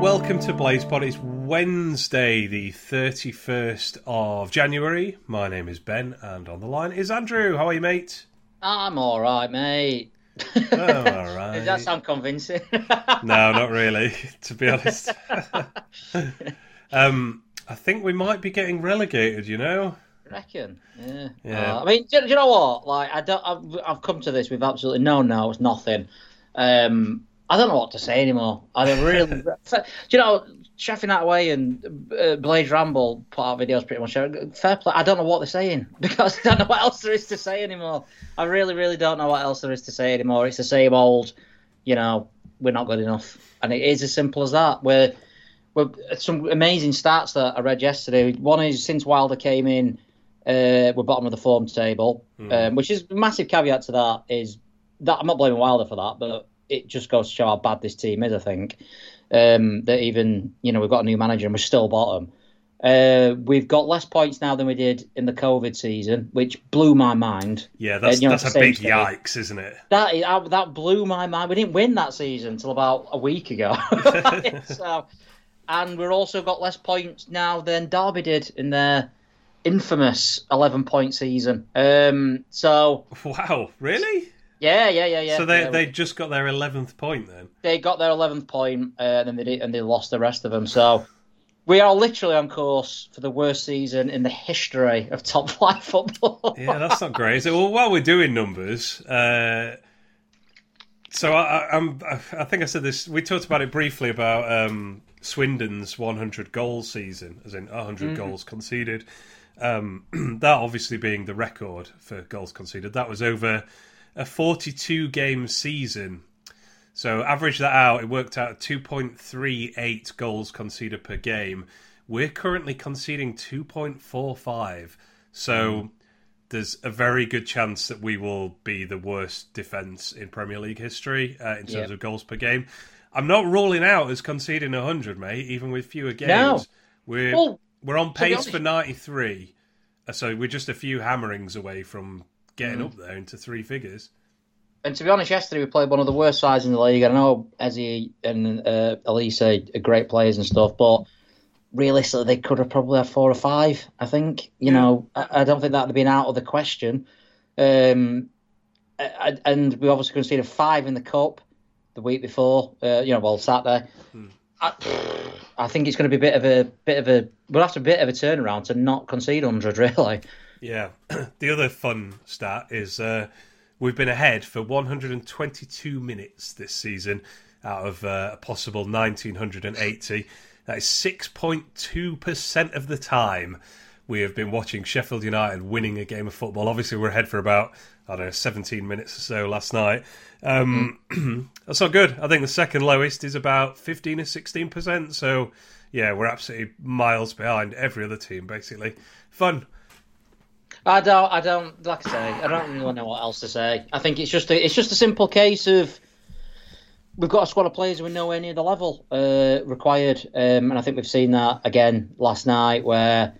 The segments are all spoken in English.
welcome to BlazePod. It's Wednesday, the 31st of January. My name is Ben, and on the line is Andrew. How are you, mate? I'm all right, mate. Oh, all right. Does that sound convincing? no, not really, to be honest. um, I think we might be getting relegated, you know? reckon. Yeah. Yeah. Uh, I mean, do, do you know what? Like, I don't. I've, I've come to this with absolutely no notes, nothing. Um, I don't know what to say anymore. I don't really. do you know? Sheffing that away and uh, Blaze Ramble put out videos pretty much. Fair play. I don't know what they're saying because I don't know what else there is to say anymore. I really, really don't know what else there is to say anymore. It's the same old, you know, we're not good enough, and it is as simple as that. We're, we're some amazing stats that I read yesterday. One is since Wilder came in, uh, we're bottom of the form table, um, which is a massive caveat to that. Is that I'm not blaming Wilder for that, but it just goes to show how bad this team is. I think um, that even you know we've got a new manager and we're still bottom. Uh, we've got less points now than we did in the COVID season, which blew my mind. Yeah, that's, Uh, you know, that's a big yikes, isn't it? That is, that blew my mind. We didn't win that season until about a week ago. so, and we've also got less points now than Derby did in their infamous 11 point season. Um, so Wow, really? Yeah, yeah, yeah, yeah. so they, yeah. they just got their 11th point then? they got their 11th point, uh, and then they did, and they lost the rest of them. So we are literally on course for the worst season in the history of top flight football. Yeah, that's not great. So, well, while we're doing numbers, uh, so I, I, I'm, I think I said this. We talked about it briefly about um, Swindon's 100 goal season, as in 100 goals conceded. Um, that obviously being the record for goals conceded. That was over a 42 game season. So average that out, it worked out 2.38 goals conceded per game. We're currently conceding 2.45. So there's a very good chance that we will be the worst defence in Premier League history uh, in terms Yep. of goals per game. I'm not ruling out as conceding 100, mate, even with fewer games. No. We're Well, we're on pace for 93. Uh, So we're just a few hammerings away from getting Mm. up there into three figures. And to be honest, yesterday we played one of the worst sides in the league. I know Eze and uh, Olise are great players and stuff, but realistically, they could have probably had four or five. I think. You know, I, I don't think that would have been out of the question. Um, I, and we obviously conceded five in the cup the week before. Uh, you know, well Saturday. I, I think it's going to be a bit of a bit of a. We'll have to a bit of a turnaround to not concede hundred, really. Yeah. the other fun stat is uh, we've been ahead for 122 minutes this season out of uh, a possible 1980. That is 6.2% of the time we have been watching Sheffield United winning a game of football. Obviously, we're ahead for about, I don't know, 17 minutes or so last night. Um, that's not good. I think the second lowest is about 15 or 16%. So, yeah, we're absolutely miles behind every other team, basically. Fun. I don't. I don't. Like I say, I don't really know what else to say. I think it's just a. It's just a simple case of we've got a squad of players who are nowhere near the level uh, required, um, and I think we've seen that again last night where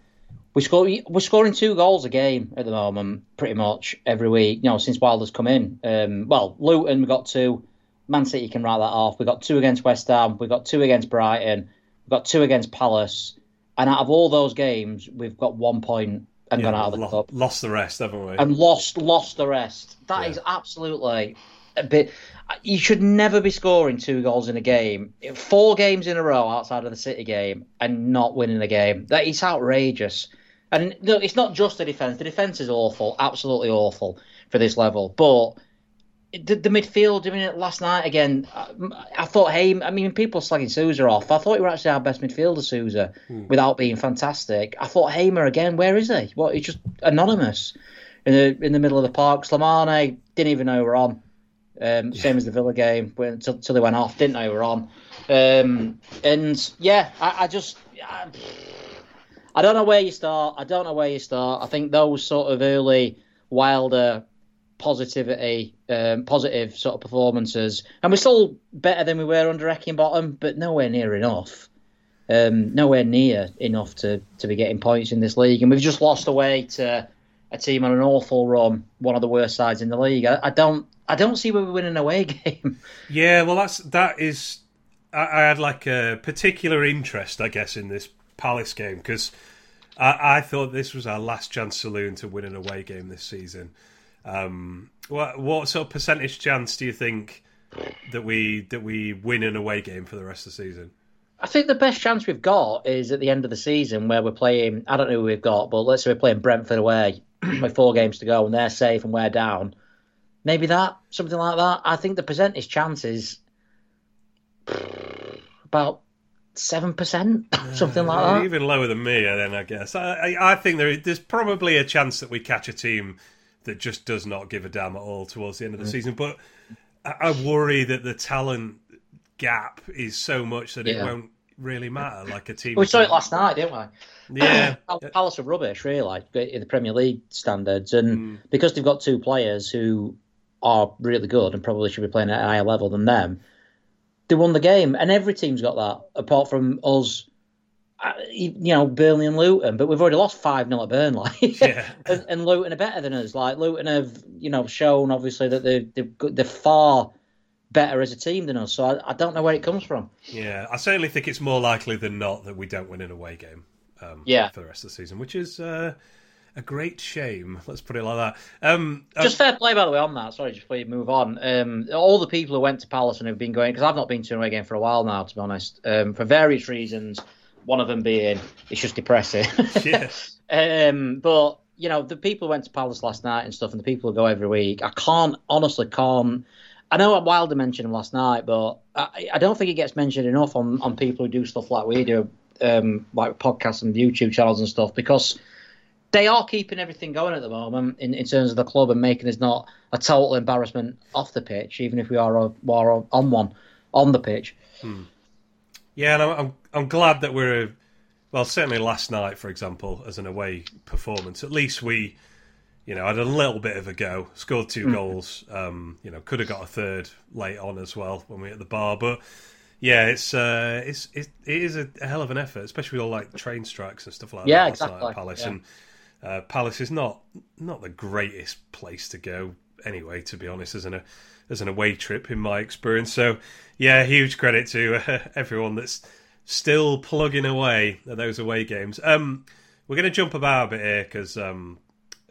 we score. We're scoring two goals a game at the moment, pretty much every week. You know, since Wilder's come in. Um, well, Luton we got two. Man City can write that off. We got two against West Ham. We got two against Brighton. We got two against Palace. And out of all those games, we've got one point and gone out of the lo- cup Lost the rest, haven't we? and lost lost the rest. That is Yeah. absolutely a bit. You should never be scoring two goals in a game, four games in a row outside of the City game, and not winning a game. That is outrageous. And no, it's not just the defense. The defense is awful, absolutely awful for this level. But the, the midfield, I mean, last night again, I, I thought, hey, I mean, people slagging Souza off. I thought he was actually our best midfielder, Souza, without being fantastic. I thought Hamer again, where is he? What? He's just anonymous in the in the middle of the park. Slimane didn't even know we were on. Um, Same as the Villa game until, until they went off. Didn't know we were on. Um, and yeah, I, I just. I, I don't know where you start. I don't know where you start. I think those sort of early Wilder positivity, um, positive sort of performances, and we're still better than we were under Bottom, but nowhere near enough. Um, nowhere near enough to, to be getting points in this league, and we've just lost away to a team on an awful run, one of the worst sides in the league. I, I don't, I don't see where we're winning an away game. Yeah, well, that's that is I, I had like a particular interest, I guess, in this Palace game because I, I, thought this was our last chance saloon to win an away game this season. Um, what what sort of percentage chance do you think that we that we win an away game for the rest of the season? I think the best chance we've got is at the end of the season where we're playing. I don't know who we've got, but let's say we're playing Brentford away with four games to go and they're safe and we're down. Maybe that something like that. I think the percentage chance is about seven percent, something like that. Even lower than me, then I guess. I, I, I think there, there's probably a chance that we catch a team that just does not give a damn at all towards the end of the mm. season. But I, worry that the talent gap is so much that yeah. it won't really matter. Like a team, we saw it last night, didn't we? Yeah, Palace are rubbish, really, in the Premier League standards, and mm. because they've got two players who are really good and probably should be playing at a higher level than them, they won the game. And every team's got that, apart from us. Uh, you know, Burnley and Luton, but we've already lost 5 0 at Burnley. yeah. and, and, Luton are better than us. Like, Luton have, you know, shown obviously that they're, they're, they're far better as a team than us. So I, I, don't know where it comes from. Yeah, I certainly think it's more likely than not that we don't win an away game. Um, yeah. for the rest of the season, which is uh, a great shame. Let's put it like that. Um, um just fair play, by the way, on that. Sorry, just before you move on. Um, all the people who went to Palace and who've been going because I've not been to an away game for a while now, to be honest, um, for various reasons. One of them being it's just depressing. yes. um, but you know, the people who went to Palace last night and stuff, and the people who go every week, I can't honestly can't I know Wilder mentioned him last night, but I, I, don't think it gets mentioned enough on, on people who do stuff like we do, um, like podcasts and YouTube channels and stuff, because they are keeping everything going at the moment in, in terms of the club and making us not a total embarrassment off the pitch, even if we are, a, are on one on the pitch. Hmm. Yeah, and I'm, I'm, I'm glad that we're well. Certainly last night, for example, as an away performance, at least we you know, had a little bit of a go, scored two mm. goals. Um, you know, could have got a third late on as well when we were at the bar, but yeah, it's uh, it's it, it is a, hell of an effort, especially with all like train strikes and stuff like yeah, that. Exactly. Palace yeah. and uh, Palace is not not the greatest place to go anyway, to be honest, as an as an away trip in my experience. So yeah, huge credit to uh, everyone that's still plugging away at those away games. Um, we're going to jump about a bit here because um,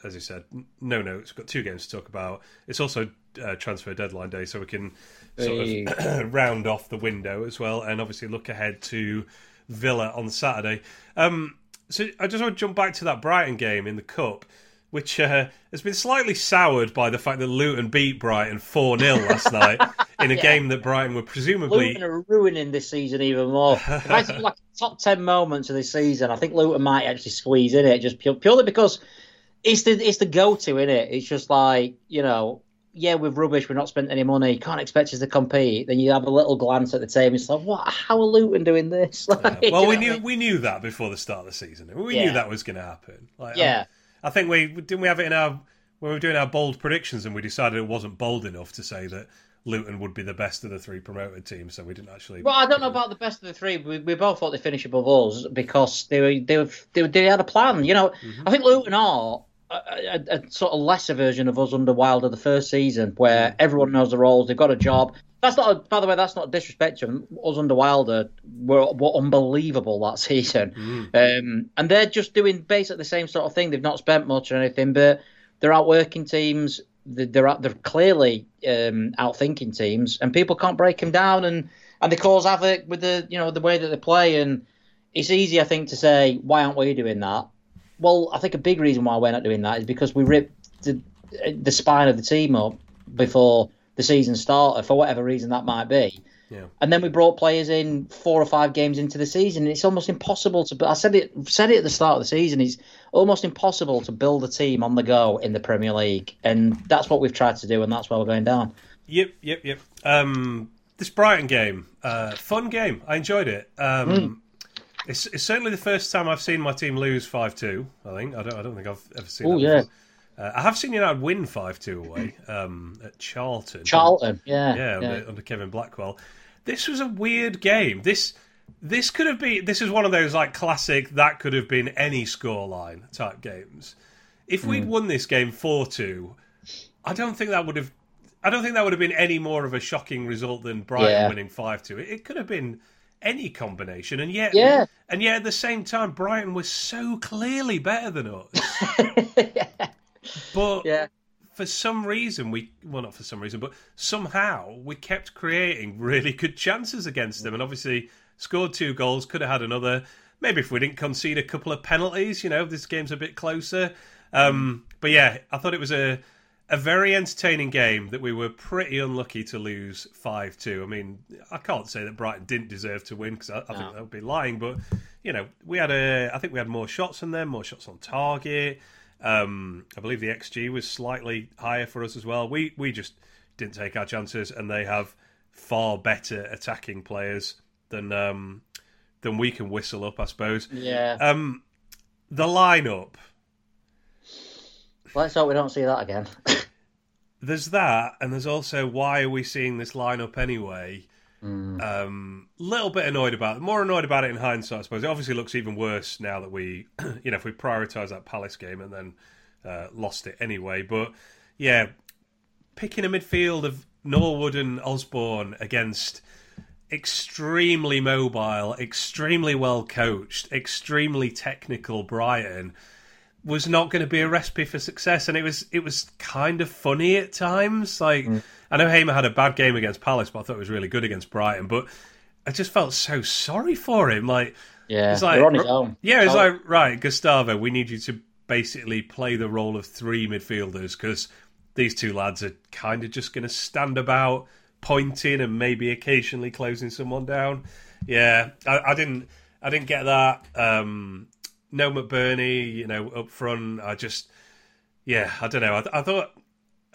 as you said, no notes. We've got two games to talk about. It's also uh, transfer deadline day, so we can sort hey. of round off the window as well, and obviously look ahead to Villa on Saturday. Um, so I just want to jump back to that Brighton game in the cup, which uh, has been slightly soured by the fact that Luton beat Brighton four 0 last night in a yeah. game that Brighton were presumably Luton are ruining this season even more. if I think like top ten moments of this season, I think Luton might actually squeeze in it just purely because it's the it's the go to in it. It's just like you know, yeah, we're rubbish. We're not spent any money. Can't expect us to compete. Then you have a little glance at the team. And it's like, what? How are Luton doing this? Like, yeah. Well, we knew I mean? we knew that before the start of the season. We yeah. knew that was going to happen. Like, um, yeah, I think we didn't we have it in our when we were doing our bold predictions, and we decided it wasn't bold enough to say that Luton would be the best of the three promoted teams, so we didn't actually. Well, I don't know about the best of the three. We, we both thought they'd finish above us because they were they were, they, were, they had a plan. You know, mm-hmm. I think Luton are a, a, a, sort of lesser version of us under Wilder the first season, where everyone knows the roles, they've got a job. That's not, a, by the way, that's not disrespect to them. Us under Wilder were, were unbelievable that season, mm. um, and they're just doing basically the same sort of thing. They've not spent much or anything, but they're outworking teams. They're they're clearly um, outthinking teams, and people can't break them down, and and they cause havoc with the you know the way that they play. And it's easy, I think, to say why aren't we doing that? Well, I think a big reason why we're not doing that is because we ripped the, the spine of the team up before the season started, for whatever reason that might be. Yeah. And then we brought players in four or five games into the season. And it's almost impossible to. I said it said it at the start of the season. It's almost impossible to build a team on the go in the Premier League, and that's what we've tried to do, and that's why we're going down. Yep, yep, yep. Um, this Brighton game, uh, fun game. I enjoyed it. Um, mm. It's, it's certainly the first time I've seen my team lose five two. I think I don't I don't think I've ever seen. Oh yeah. Uh, I have seen United win five two away um, at Charlton. Charlton, yeah, yeah, yeah. Under, under, Kevin Blackwell. This was a weird game. This this could have been. This is one of those like classic that could have been any scoreline type games. If we'd mm. won this game four two, I don't think that would have. I don't think that would have been any more of a shocking result than Brighton Yeah. winning five two. It, it could have been any combination, and yet, Yeah. and yet at the same time, Brighton was so clearly better than us. But yeah. for some reason, we well, not for some reason, but somehow we kept creating really good chances against them, and obviously scored two goals. Could have had another. Maybe if we didn't concede a couple of penalties, you know, this game's a bit closer. Um, but yeah, I thought it was a a very entertaining game that we were pretty unlucky to lose five two. I mean, I can't say that Brighton didn't deserve to win because I, I think that would be lying. But you know, we had a. I think we had more shots than them, more shots on target. Um, I believe the XG was slightly higher for us as well. We we just didn't take our chances, and they have far better attacking players than um, than we can whistle up, I suppose. Yeah. Um, the lineup. Let's hope we don't see that again. There's that, and there's also why are we seeing this lineup anyway? Mm. Um, little bit annoyed about it. More annoyed about it in hindsight, I suppose. It obviously looks even worse now that we, you know, if we prioritise that Palace game and then uh, lost it anyway. But yeah, picking a midfield of Norwood and Osborne against extremely mobile, extremely well coached, extremely technical Brighton was not going to be a recipe for success, and it was it was kind of funny at times. Like I know Hamer had a bad game against Palace, but I thought it was really good against Brighton. But I just felt so sorry for him. Like Yeah, it's like on his own. yeah, it's like right, Gustavo, we need you to basically play the role of three midfielders because these two lads are kind of just going to stand about pointing and maybe occasionally closing someone down. Yeah, I, I didn't, I didn't get that. Um, no McBurnie, you know, up front. I just, yeah, I don't know. I, I thought,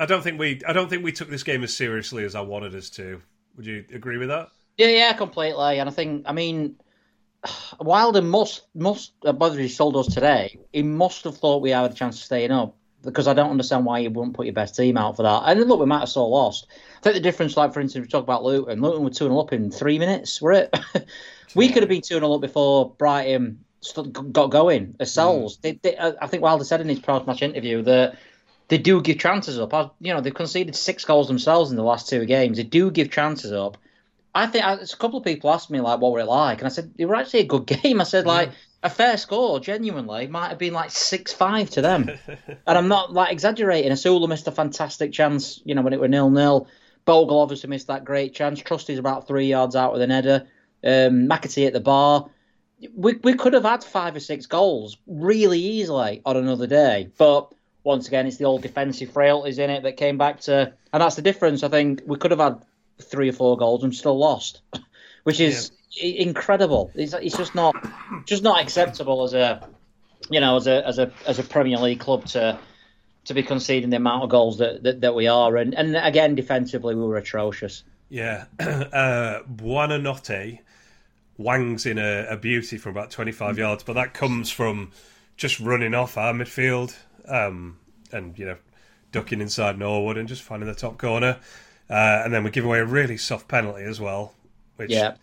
I don't think we, I don't think we took this game as seriously as I wanted us to. Would you agree with that? Yeah, yeah, completely. And I think, I mean, Wilder must, must, uh, whether he sold us today, he must have thought we had a chance of staying up because I don't understand why you wouldn't put your best team out for that. And look, we might have still lost. I think the difference, like for instance, we talk about Luton. Luton were 2 0 up in three minutes, were it? we could have been 2 0 up before Brighton got going ourselves. They, they, uh, I think Wilder said in his post match interview that they do give chances up. I, you know, they've conceded six goals themselves in the last two games. They do give chances up. I think I, a couple of people asked me like, "What were it like?" And I said, "It was actually a good game." I said, "Like a fair score, genuinely, might have been like six five to them." and I'm not like exaggerating. Osula missed a fantastic chance, you know, when it were nil nil. Bogle obviously missed that great chance. Trusty's about three yards out with an header. Um, McAtee at the bar. We we could have had five or six goals really easily on another day, but once again, it's the old defensive frailties in it that came back to, and that's the difference. I think we could have had three or four goals and still lost, which is i incredible. It's, it's just not just not acceptable as a you know as a as a as a Premier League club to to be conceding the amount of goals that that, that we are, and and again defensively we were atrocious. Yeah, uh, Buonanotte wangs in a, a beauty from about 25 yards, but that comes from just running off our midfield um, and, you know, ducking inside Norwood and just finding the top corner. Uh, and then we give away a really soft penalty as well, which Yeah.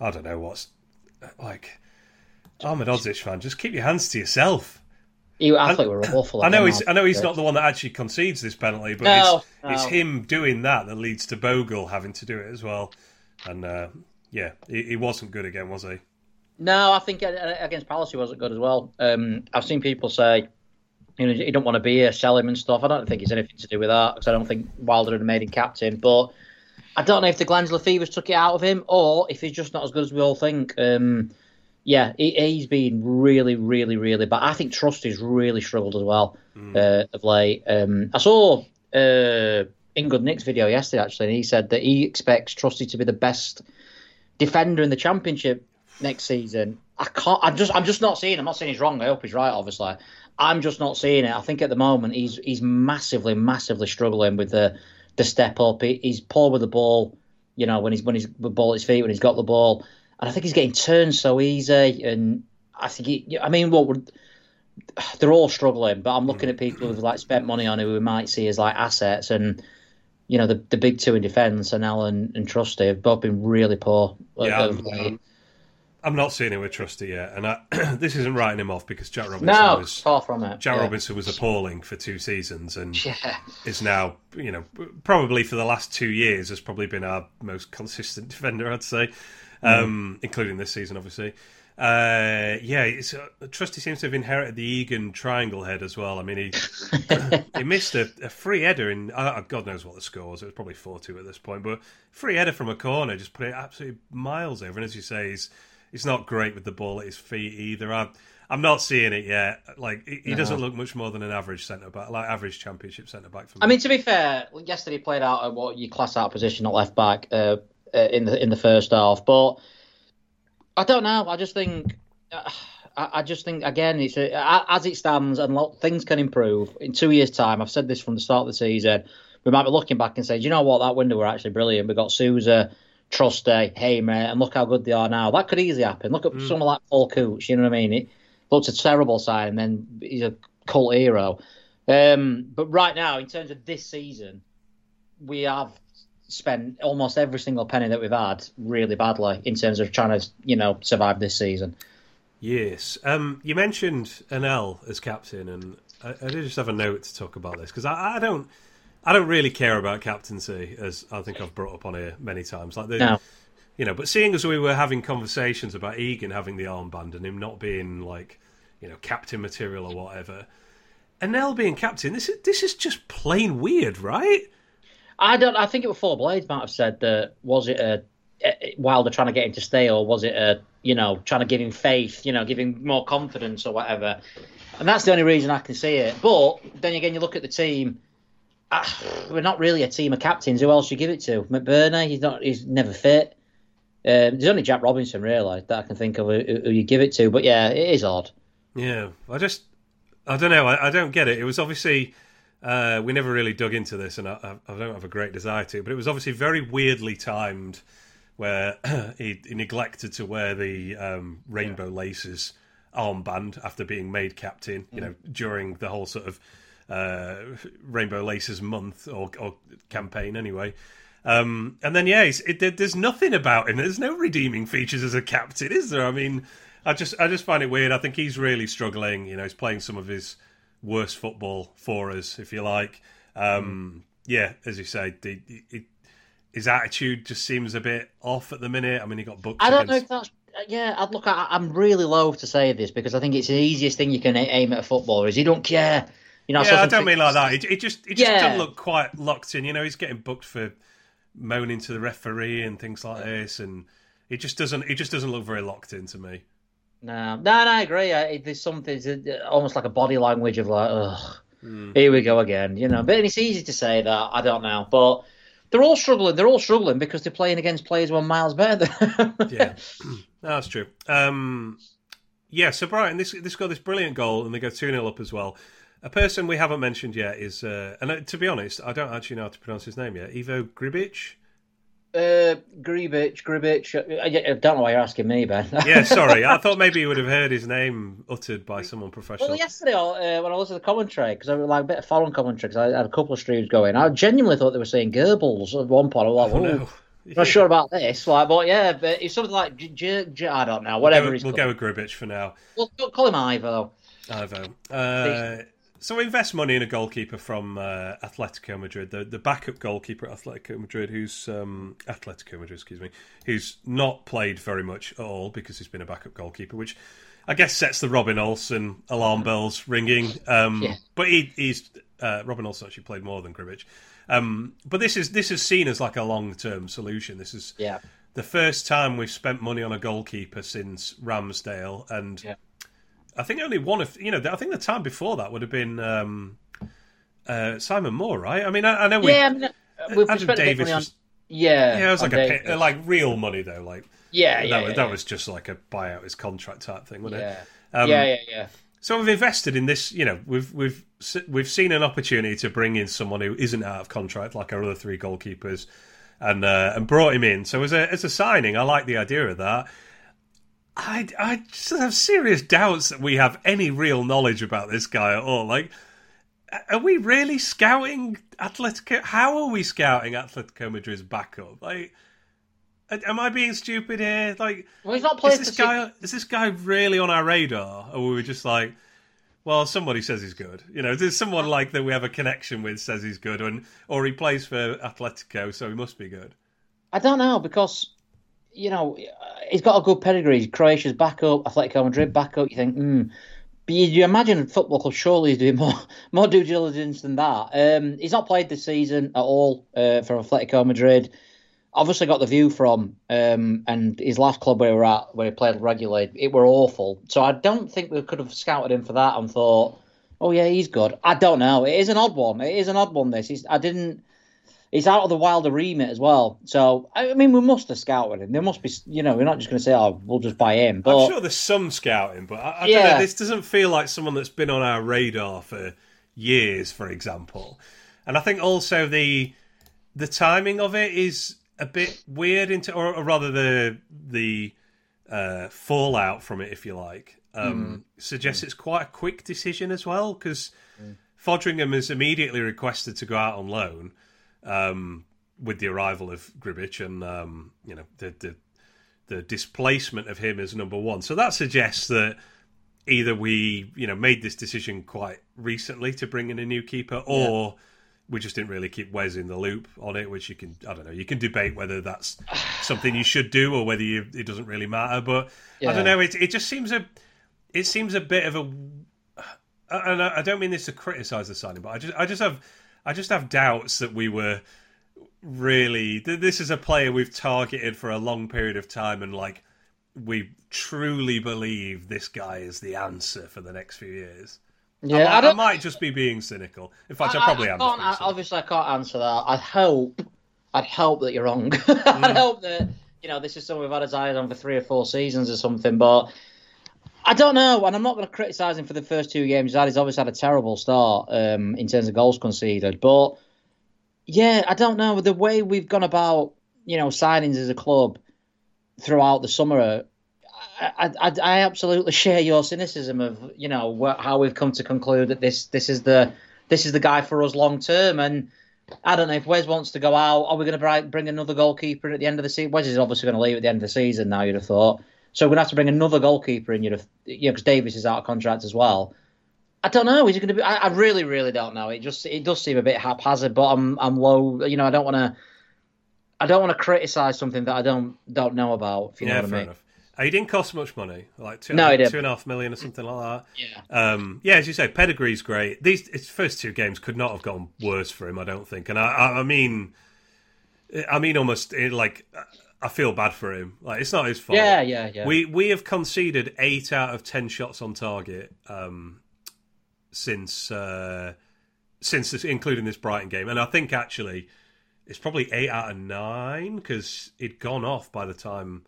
I don't know what's like. Ahmedhodzic fan, just keep your hands to yourself. You, I thought we were awful. I know he's. I know he's not the one that actually concedes this penalty, but No, it's, no. it's him doing that that leads to Bogle having to do it as well. And uh, yeah, he, he wasn't good again, was he? No, I think uh, against Palace he wasn't good as well. Um, I've seen people say, you know, he don't want to be here, sell him and stuff. I don't think it's anything to do with that because I don't think Wilder had made him captain. But I don't know if the glandular fevers took it out of him or if he's just not as good as we all think. Um, yeah, he, he's been really, really, really bad. I think Trusty's really struggled as well uh, of late. Um, I saw uh, Ingrid Nick's video yesterday actually, and he said that he expects Trusty to be the best defender in the championship next season. I can't. I'm just. I'm just not seeing. I'm not saying he's wrong. I hope he's right. Obviously, I'm just not seeing it. I think at the moment he's he's massively, massively struggling with the the step up. He, he's poor with the ball. You know when he's when he's with the ball at his feet when he's got the ball, and I think he's getting turned so easy. And I think he. I mean, what would they're all struggling, but I'm looking at people who've like spent money on who we might see as like assets, and you know the the big two in defence, and Alan and Trusty have both been really poor. Yeah, of um, I'm- not seeing him with Trusty yet, and I, this isn't writing him off because Jack Robinson No, was far from it. Jack yeah. Robinson was appalling for two seasons, and Yeah. is now, you know, probably for the last two years has probably been our most consistent defender, I'd say, um, including this season, obviously. Uh, yeah, it's, uh, Trusty seems to have inherited the Egan triangle head as well. I mean, he he missed a, a free header in, uh, God knows what the score was. It was probably 4 2 at this point, but free header from a corner just put it absolutely miles over. And as you say, he's, he's not great with the ball at his feet either. I'm, I'm not seeing it yet. Like he, he doesn't look much more than an average centre back, like average championship centre back for me. I mean, to be fair, yesterday he played out at what you class out position at left back uh, uh, in the in the first half, but I don't know. I just think. Uh, I just think again, it's a, as it stands, and lo- things can improve. In two years' time, I've said this from the start of the season. We might be looking back and saying, you know what? That window were actually brilliant. We got Souza, Trusty, mate, and look how good they are now. That could easily happen. Look at someone like Paul Coutts. You know what I mean? It looked a terrible sign, and then he's a cult hero. Um, but right now, in terms of this season, we have spent almost every single penny that we've had really badly in terms of trying to, you know, survive this season. Yes. Um, you mentioned Anel as captain, and I, I did just have a note to talk about this because I, I don't, I don't really care about captaincy, as I think I've brought up on here many times. Like the, No. you know, but seeing as we were having conversations about Egan having the armband and him not being like, you know, captain material or whatever, and Anel being captain, this is this is just plain weird, right? I don't. I think it was Four Blades might have said that. Was it a, eh, eh, a Wilder trying to get him to stay, or was it a you know trying to give him faith, you know, give him more confidence or whatever? And that's the only reason I can see it. But then again, you look at the team. Ah, we're not really a team of captains. Who else you give it to? McBurnie. He's not. He's never fit. Um, there's only Jack Robinson really that I can think of who, who you give it to. But yeah, it is odd. Yeah, I just, I don't know. I, I don't get it. It was obviously uh, we never really dug into this, and I, I don't have a great desire to. But it was obviously very weirdly timed, where he, he neglected to wear the um, rainbow laces armband after being made captain. You know, during the whole sort of uh, rainbow laces month or, or campaign, anyway. Um, and then yeah, he's, it, there's nothing about him. There's no redeeming features as a captain, is there? I mean, I just I just find it weird. I think he's really struggling. You know, he's playing some of his worst football for us, if you like. Um, Yeah, as you say, the, it, his attitude just seems a bit off at the minute. I mean, he got booked. I don't know if that's. Yeah, I'd look. I, I'm really loath to say this because I think it's the easiest thing you can aim at a footballer is he don't care. You know, Yeah, sort I don't mean like that. It, it just it just Yeah. doesn't look quite locked in. You know, he's getting booked for moaning to the referee and things like this, and it just doesn't it just doesn't look very locked in to me. No, no, no, I agree. I, there's something almost like a body language of like, ugh, Hmm. here we go again. You know, but it's easy to say that. I don't know, but they're all struggling. They're all struggling because they're playing against players who are miles better. Than Yeah, no, that's true. Um, yeah, so Brighton, this this got this brilliant goal, and they go two 0 up as well. A person we haven't mentioned yet is, uh, and uh, to be honest, I don't actually know how to pronounce his name yet. Ivo Gribic. uh, Gribic, Gribic. uh, I, I don't know why you're asking me, Ben. Yeah, sorry, I thought maybe you would have heard his name uttered by someone professional. Well, yesterday uh, when I listened to the commentary, because I was like a bit of foreign commentary, because I had a couple of streams going, I genuinely thought they were saying Goebbels at one point. I was like, Oh, "Ooh, no. not sure about this. Like, but yeah, but it's something like J- J- J- I don't know, whatever We'll, go, we'll go with Gribic for now. We'll, we'll call him Ivo. Ivo. Uh, so we invest money in a goalkeeper from uh, Atletico Madrid, the the backup goalkeeper at Atletico Madrid, who's um, Atletico Madrid, excuse me, who's not played very much at all because he's been a backup goalkeeper, which I guess sets the Robin Olsen alarm bells ringing. Um, Yeah. But he, he's uh, Robin Olsen actually played more than Gribic. Um, but this is this is seen as like a long term solution. This is Yeah. the first time we've spent money on a goalkeeper since Ramsdale, and Yeah. I think only one of you know. I think the time before that would have been um, uh, Simon Moore, right? I mean, I, I know we yeah, I mean, uh, we've Adam spent a bit of Davis on. was Yeah, yeah, it was like a pay, like real money though, like yeah, that, yeah, was, yeah, that yeah. was just like a buyout his contract type thing, wasn't yeah. it? Um, yeah, yeah, yeah. So we've invested in this. You know, we've we've we've seen an opportunity to bring in someone who isn't out of contract, like our other three goalkeepers, and uh, and brought him in. So as a as a signing, I like the idea of that. I I just have serious doubts that we have any real knowledge about this guy at all. Like, are we really scouting Atletico? How are we scouting Atletico Madrid's backup? Like, Am I being stupid here? Like, well, he's not played is this guy? Is this guy really on our radar, or were we just like, well, somebody says he's good. You know, there's someone like that we have a connection with says he's good, and or he plays for Atletico, so he must be good. I don't know because you know he's got a good pedigree. Croatia's backup, Atletico Madrid backup. You think, hmm. But you, imagine football club surely is doing more more due diligence than that. Um, he's not played this season at all uh, for Atletico Madrid obviously got the view from, um, and his last club where we were at, where he played regularly, it were awful. So I don't think we could have scouted him for that and thought, oh yeah, he's good. I don't know. It is an odd one. It is an odd one. This. I didn't. He's out of the wilder remit as well. So I mean, we must have scouted him. There must be, you know, we're not just going to say, oh, we'll just buy him. But I'm sure there's some scouting, but I, I yeah. don't know. This doesn't feel like someone that's been on our radar for years, for example. And I think also the the timing of it is a bit weird into, or, or rather the the uh, fallout from it, if you like, um, mm. suggests mm. it's quite a quick decision as well because mm. Foderingham is immediately requested to go out on loan um, with the arrival of Grbic and um, you know the, the the displacement of him as number one. So that suggests that either we you know made this decision quite recently to bring in a new keeper, or yeah we just didn't really keep Wes in the loop on it, which you can I don't know. You can debate whether that's something you should do or whether you, it doesn't really matter. But yeah. I don't know. It it just seems a it seems a bit of a and I don't mean this to criticize the signing, but I just I just have I just have doubts that we were really this is a player we've targeted for a long period of time and like we truly believe this guy is the answer for the next few years. Yeah, I, I, I, might just be being cynical. In fact, I, I probably am. obviously, I can't answer that. I hope, I'd hope that you're wrong. Mm. I'd hope that you know this is something we've had his eyes on for three or four seasons or something. But I don't know, and I'm not going to criticise him for the first two games he's had. He's obviously had a terrible start um, in terms of goals conceded. But yeah, I don't know the way we've gone about you know signings as a club throughout the summer I, I, I, absolutely share your cynicism of you know how we've come to conclude that this this is the this is the guy for us long term. And I don't know if Wes wants to go out. Are we going to bring another goalkeeper at the end of the season? Wes is obviously going to leave at the end of the season. Now you'd have thought. So we're going to have to bring another goalkeeper in. You know, because Davies is out of contract as well. I don't know. Is it going to be? I, I, really, really don't know. It just it does seem a bit haphazard. But I'm I'm low. You know, I don't want to. I don't want to criticize something that I don't don't know about. If you yeah, know what I mean. Enough. He didn't cost much money, like two, no, two and a half million or something like that. Yeah. Um, yeah, as you say, pedigree's great. These his first two games could not have gone worse for him, I don't think. And I, I, I mean, I mean, almost eh, like I feel bad for him. Like it's not his fault. Yeah, yeah, yeah. We we have conceded eight out of ten shots on target um, since uh, since this, including this Brighton game, and I think actually it's probably eight out of nine because it'd gone off by the time.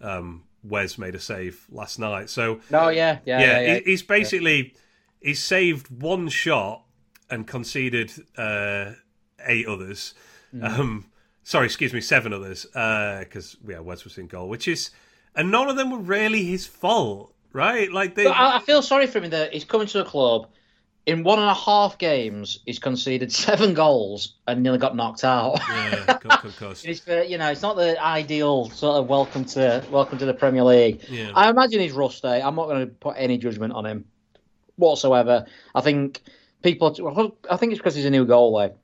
Um, Wes made a save last night. So oh yeah, yeah, yeah. yeah, he's basically he's saved one shot and conceded uh, eight others. Mm. Um, sorry, excuse me, seven others because uh, yeah, Wes was in goal, which is and none of them were really his fault, right? Like they. I, I feel sorry for him that he's coming to a club in one and a half games, he's conceded seven goals and nearly got knocked out. Yeah, of course. it's, you know, it's not the ideal sort of welcome to welcome to the Premier League. Yeah. I imagine he's rusty. I'm not going to put any judgment on him whatsoever. I think people. I think it's because he's a new goalie.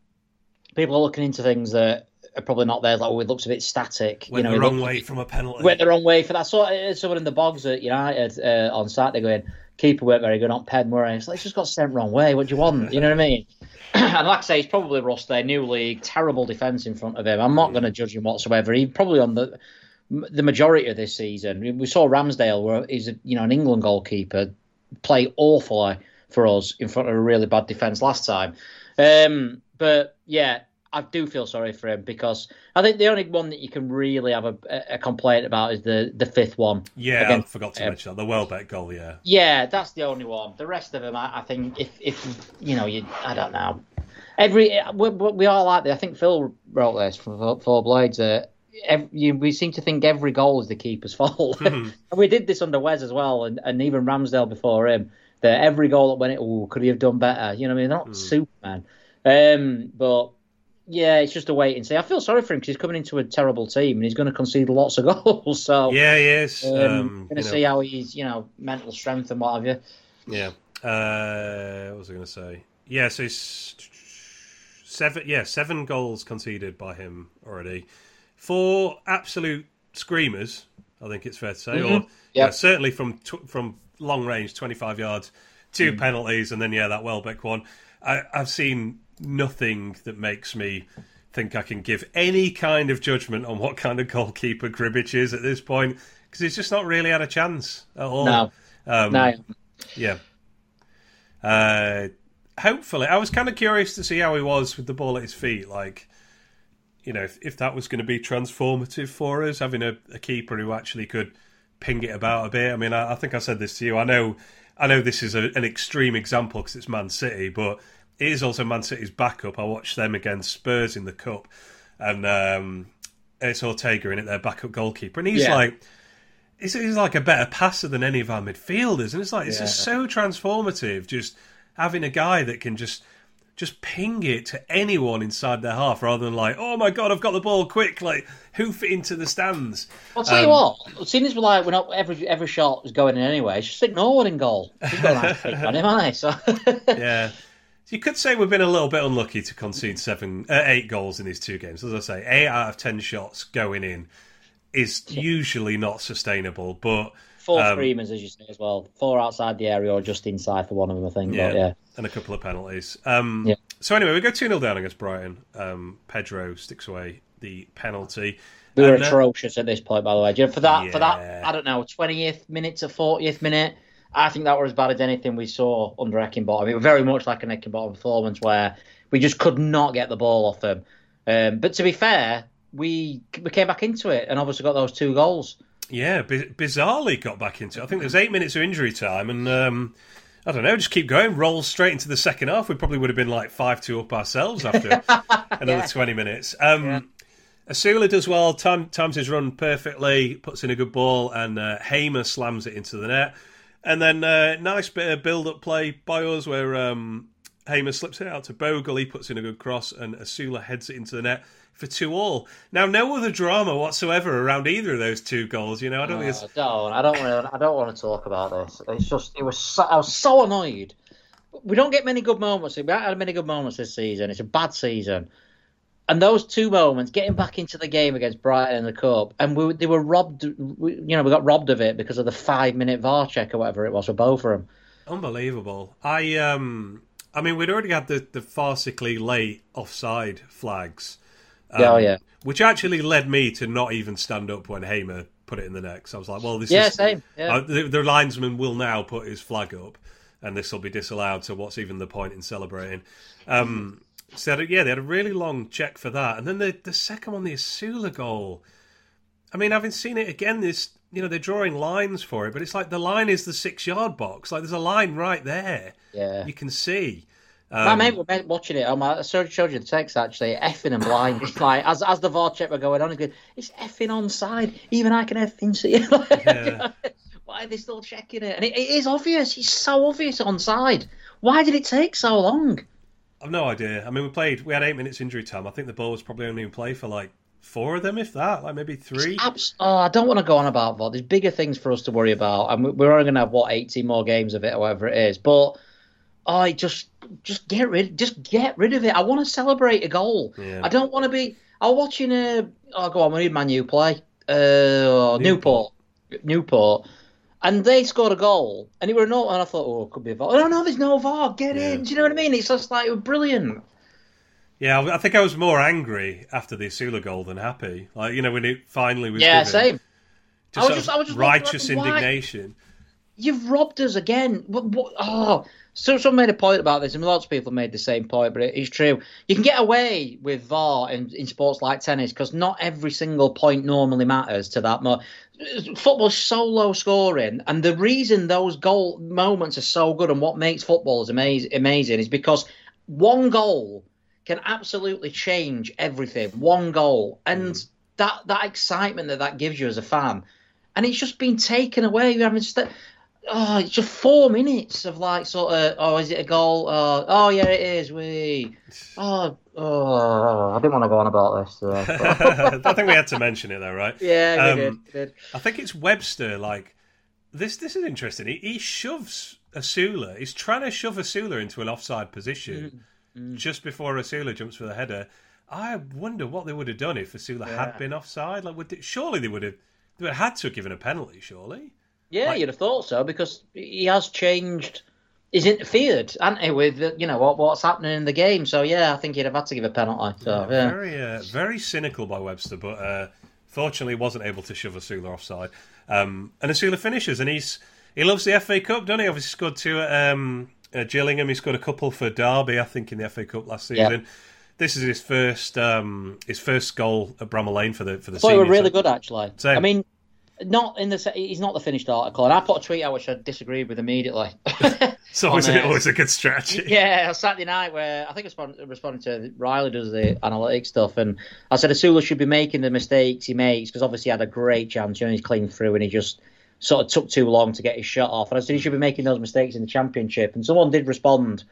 People are looking into things that are probably not there. Like, oh, it looks a bit static. Went you know, the wrong way from a penalty. Went the wrong way for that. So someone in the bogs at United uh, on Saturday going keeper weren't very good, not Pen Murray. It's like, just got sent wrong way. What do you want? You know what I mean? and like I say, he's probably rusty, new league, terrible defence in front of him. I'm not going to judge him whatsoever. He probably on the the majority of this season. We saw Ramsdale, where he's a, you know an England goalkeeper, play awfully for us in front of a really bad defence last time. Um, but yeah, I do feel sorry for him because I think the only one that you can really have a, a complaint about is the, the fifth one. Yeah, against, I forgot to mention that the Welbeck goal. Yeah, yeah, that's the only one. The rest of them, I, I think, if if you know, you I don't know. Every we, we all like that. I think Phil wrote this for Four Blades. Uh, every, you, we seem to think every goal is the keeper's fault, mm-hmm. and we did this under Wes as well, and, and even Ramsdale before him. That every goal that went, oh, could he have done better? You know, what I mean, they're not mm. Superman. Um, but yeah, it's just a wait and see. I feel sorry for him because he's coming into a terrible team and he's going to concede lots of goals. So yeah, he is. um, Um, going to see know, how he's, you know, mental strength and what have you. yeah. Uh, what was I going to say? Yeah, so seven. Yeah, seven goals conceded by him already. Four absolute screamers. I think it's fair to say, or Mhm. yeah, certainly from tw- from long range, twenty five yards, two penalties, and then yeah, that Welbeck one. I, I've seen nothing that makes me think I can give any kind of judgment on what kind of goalkeeper Gribbage is at this point because he's just not really had a chance at all. No, Um, no, yeah. Uh, hopefully, I was kind of curious to see how he was with the ball at his feet. Like, you know, if, if that was going to be transformative for us, having a, a keeper who actually could ping it about a bit. I mean, I, I think I said this to you. I know, I know this is a, an extreme example because it's Man City, but it is also Man City's backup. I watched them against Spurs in the cup, and um, it's Ortega in it, their backup goalkeeper, and he's Yeah. like he's, he's like a better passer than any of our midfielders, and it's like it's just so transformative. Just having a guy that can just just ping it to anyone inside their half, rather than like, oh my god, I've got the ball, quick, like hoof it into the stands. I'll tell you Um, what. Seeing as we're like, we're not every every shot is going in anyway. Just ignore one in goal. He's got a nice on him? So Yeah. So you could say we've been a little bit unlucky to concede seven, uh, eight goals in these two games. As I say, eight out of ten shots going in is usually not sustainable. But four Um, screamers, as you say as well. Four outside the area or just inside for one of them, I think. Yeah. But yeah, and a couple of penalties. Um, Yeah. So anyway, we go two 0 down against Brighton. Um, Pedro sticks away the penalty. we were And, uh, atrocious at this point, by the way. You know, For that, for that, I don't know, twentieth minute to fortieth minute. I think that were as bad as anything we saw under Heckingbottom. It was very much like an Heckingbottom performance where we just could not get the ball off them. Um, but to be fair, we we came back into it and obviously got those two goals. Yeah, bi- bizarrely got back into it. I think there's eight minutes of injury time, and um, I don't know, just keep going, roll straight into the second half. We probably would have been like five two up ourselves after another Yeah. twenty minutes. Um, Yeah. Osula does well, time, times his run perfectly, puts in a good ball, and uh, Hamer slams it into the net. And then uh, nice bit of build-up play by us where um, Hamer slips it out to Bogle, he puts in a good cross, and Osula heads it into the net for two all. Now, no other drama whatsoever around either of those two goals. You know, I don't think it's Oh, don't. I don't want to. I don't want to talk about this. It's just. It was. So, I was so annoyed. We don't get many good moments. We haven't had many good moments this season. It's a bad season. And those two moments, getting back into the game against Brighton in the cup, and we they were robbed. We, you know, we got robbed of it because of the five minute VAR check or whatever it was for both of them. Unbelievable. I um I mean we'd already had the, the farcically late offside flags. Um, oh yeah, Which actually led me to not even stand up when Hamer put it in the net. So I was like, well, this yeah, is same. Yeah. uh, the, the linesman will now put his flag up, and this will be disallowed. So what's even the point in celebrating? Um, so yeah, they had a really long check for that, and then the the second one, the Osula goal. I mean, having seen it again, this you know they're drawing lines for it, but it's like the line is the six yard box. Like there's a line right there, yeah. you can see. My Um, mate was watching it. My, I showed showed you the text actually. Effing and blind. It's like as as the VAR check were going on, going, "It's effing onside. Even I can effing see it." Yeah. Why are they still checking it? And it, it is obvious. It's so obvious onside. Why did it take so long? I've no idea. I mean, we played. We had eight minutes injury time. I think the ball was probably only in play for like four of them, if that, like maybe three. Abs- oh, I don't want to go on about that. There's bigger things for us to worry about, and we- we're only going to have what 18 more games of it, or whatever it is. But I just just get rid, just get rid of it. I want to celebrate a goal. Yeah. I don't want to be. I was watching a. Oh, go on, we need my new play. Uh, Newport. Newport. And they scored a goal, and it were no, and I thought, oh, it could be a VAR. No, no, there's no VAR. Get Yeah. in. Do you know what I mean? It's just like it was brilliant. Yeah, I think I was more angry after the Osula goal than happy. Like you know when it finally was Yeah, given. same. Just, I was just- I was just righteous indignation. You've robbed us again. What, what, oh, so someone made a point about this, and lots of people made the same point, but it is true. You can get away with VAR in, in sports like tennis because not every single point normally matters to that much. Football's so low scoring, and the reason those goal moments are so good and what makes football is amazing, amazing is because one goal can absolutely change everything. One goal, and mm-hmm. that that excitement that that gives you as a fan, and it's just been taken away. Having st- oh, it's just four minutes of like sort of oh, is it a goal? Oh, oh yeah, it is. We oh, Oh, I didn't want to go on about this. I think we had to mention it though, right? Yeah, we um, did, did. I think it's Webster. Like this, this is interesting. He, he shoves Osula. He's trying to shove Osula into an offside position mm, mm. just before Osula jumps for the header. I wonder what they would have done if Osula yeah. had been offside. Like, would they, surely they would have. They would have had to have given a penalty. Surely. Yeah, like, you'd have thought so because he has changed he's interfered, hasn't he, with you know what what's happening in the game? So yeah, I think he'd have had to give a penalty. So yeah, yeah. very uh, very cynical by Webster, but uh, fortunately wasn't able to shove Osula offside. Um, and Osula finishes, and he's he loves the FA Cup, doesn't he? Obviously scored two at um, uh, Gillingham. He scored a couple for Derby, I think, in the FA Cup last season. Yeah. This is his first um, his first goal at Bramall Lane for the for the. I were really good actually. Same. I mean, not in the he's not the finished article, and I put a tweet out which I disagreed with immediately. so always, a, always a good strategy. Yeah, Saturday night where I think I responding to Riley does the analytics stuff, and I said Osula should be making the mistakes he makes because obviously he had a great chance, you know, he's clean through and he just sort of took too long to get his shot off, and I said he should be making those mistakes in the championship, and someone did respond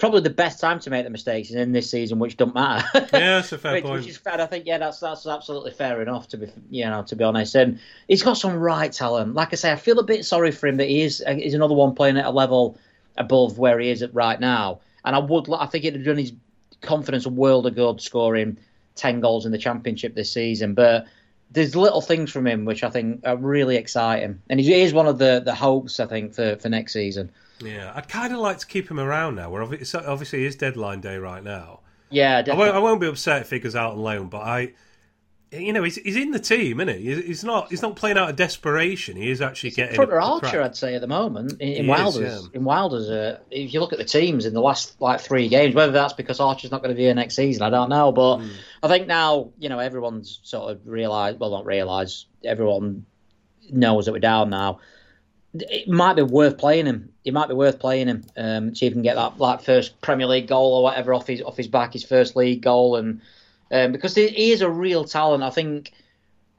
probably the best time to make the mistakes is in this season, which don't matter. yeah, that's a fair which, point. Which is fair. I think yeah, that's that's absolutely fair enough to be you know to be honest. And he's got some right talent. Like I say, I feel a bit sorry for him that he is uh, he's another one playing at a level above where he is at right now. And I would I think it'd have done his confidence a world of good scoring ten goals in the championship this season, but. There's little things from him which I think are really exciting, and he is one of the, the hopes I think for, for next season. Yeah, I'd kind of like to keep him around now. Where obviously his deadline day right now. Yeah, I won't, I won't, be upset if he goes out on loan, but I, you know, he's, he's in the team, isn't he? He's not he's not playing out of desperation. He is actually he's getting front Archer, I'd say at the moment in, in Wilders. Is, yeah. In Wilders, uh, if you look at the teams in the last like three games, whether that's because Archer's not going to be here next season, I don't know. But mm. I think now you know everyone's sort of realised, well, not realised, everyone knows that we're down now it might be worth playing him. It might be worth playing him. Um, see if he can get that like first Premier League goal or whatever off his off his back, his first league goal, and um, because he is a real talent. I think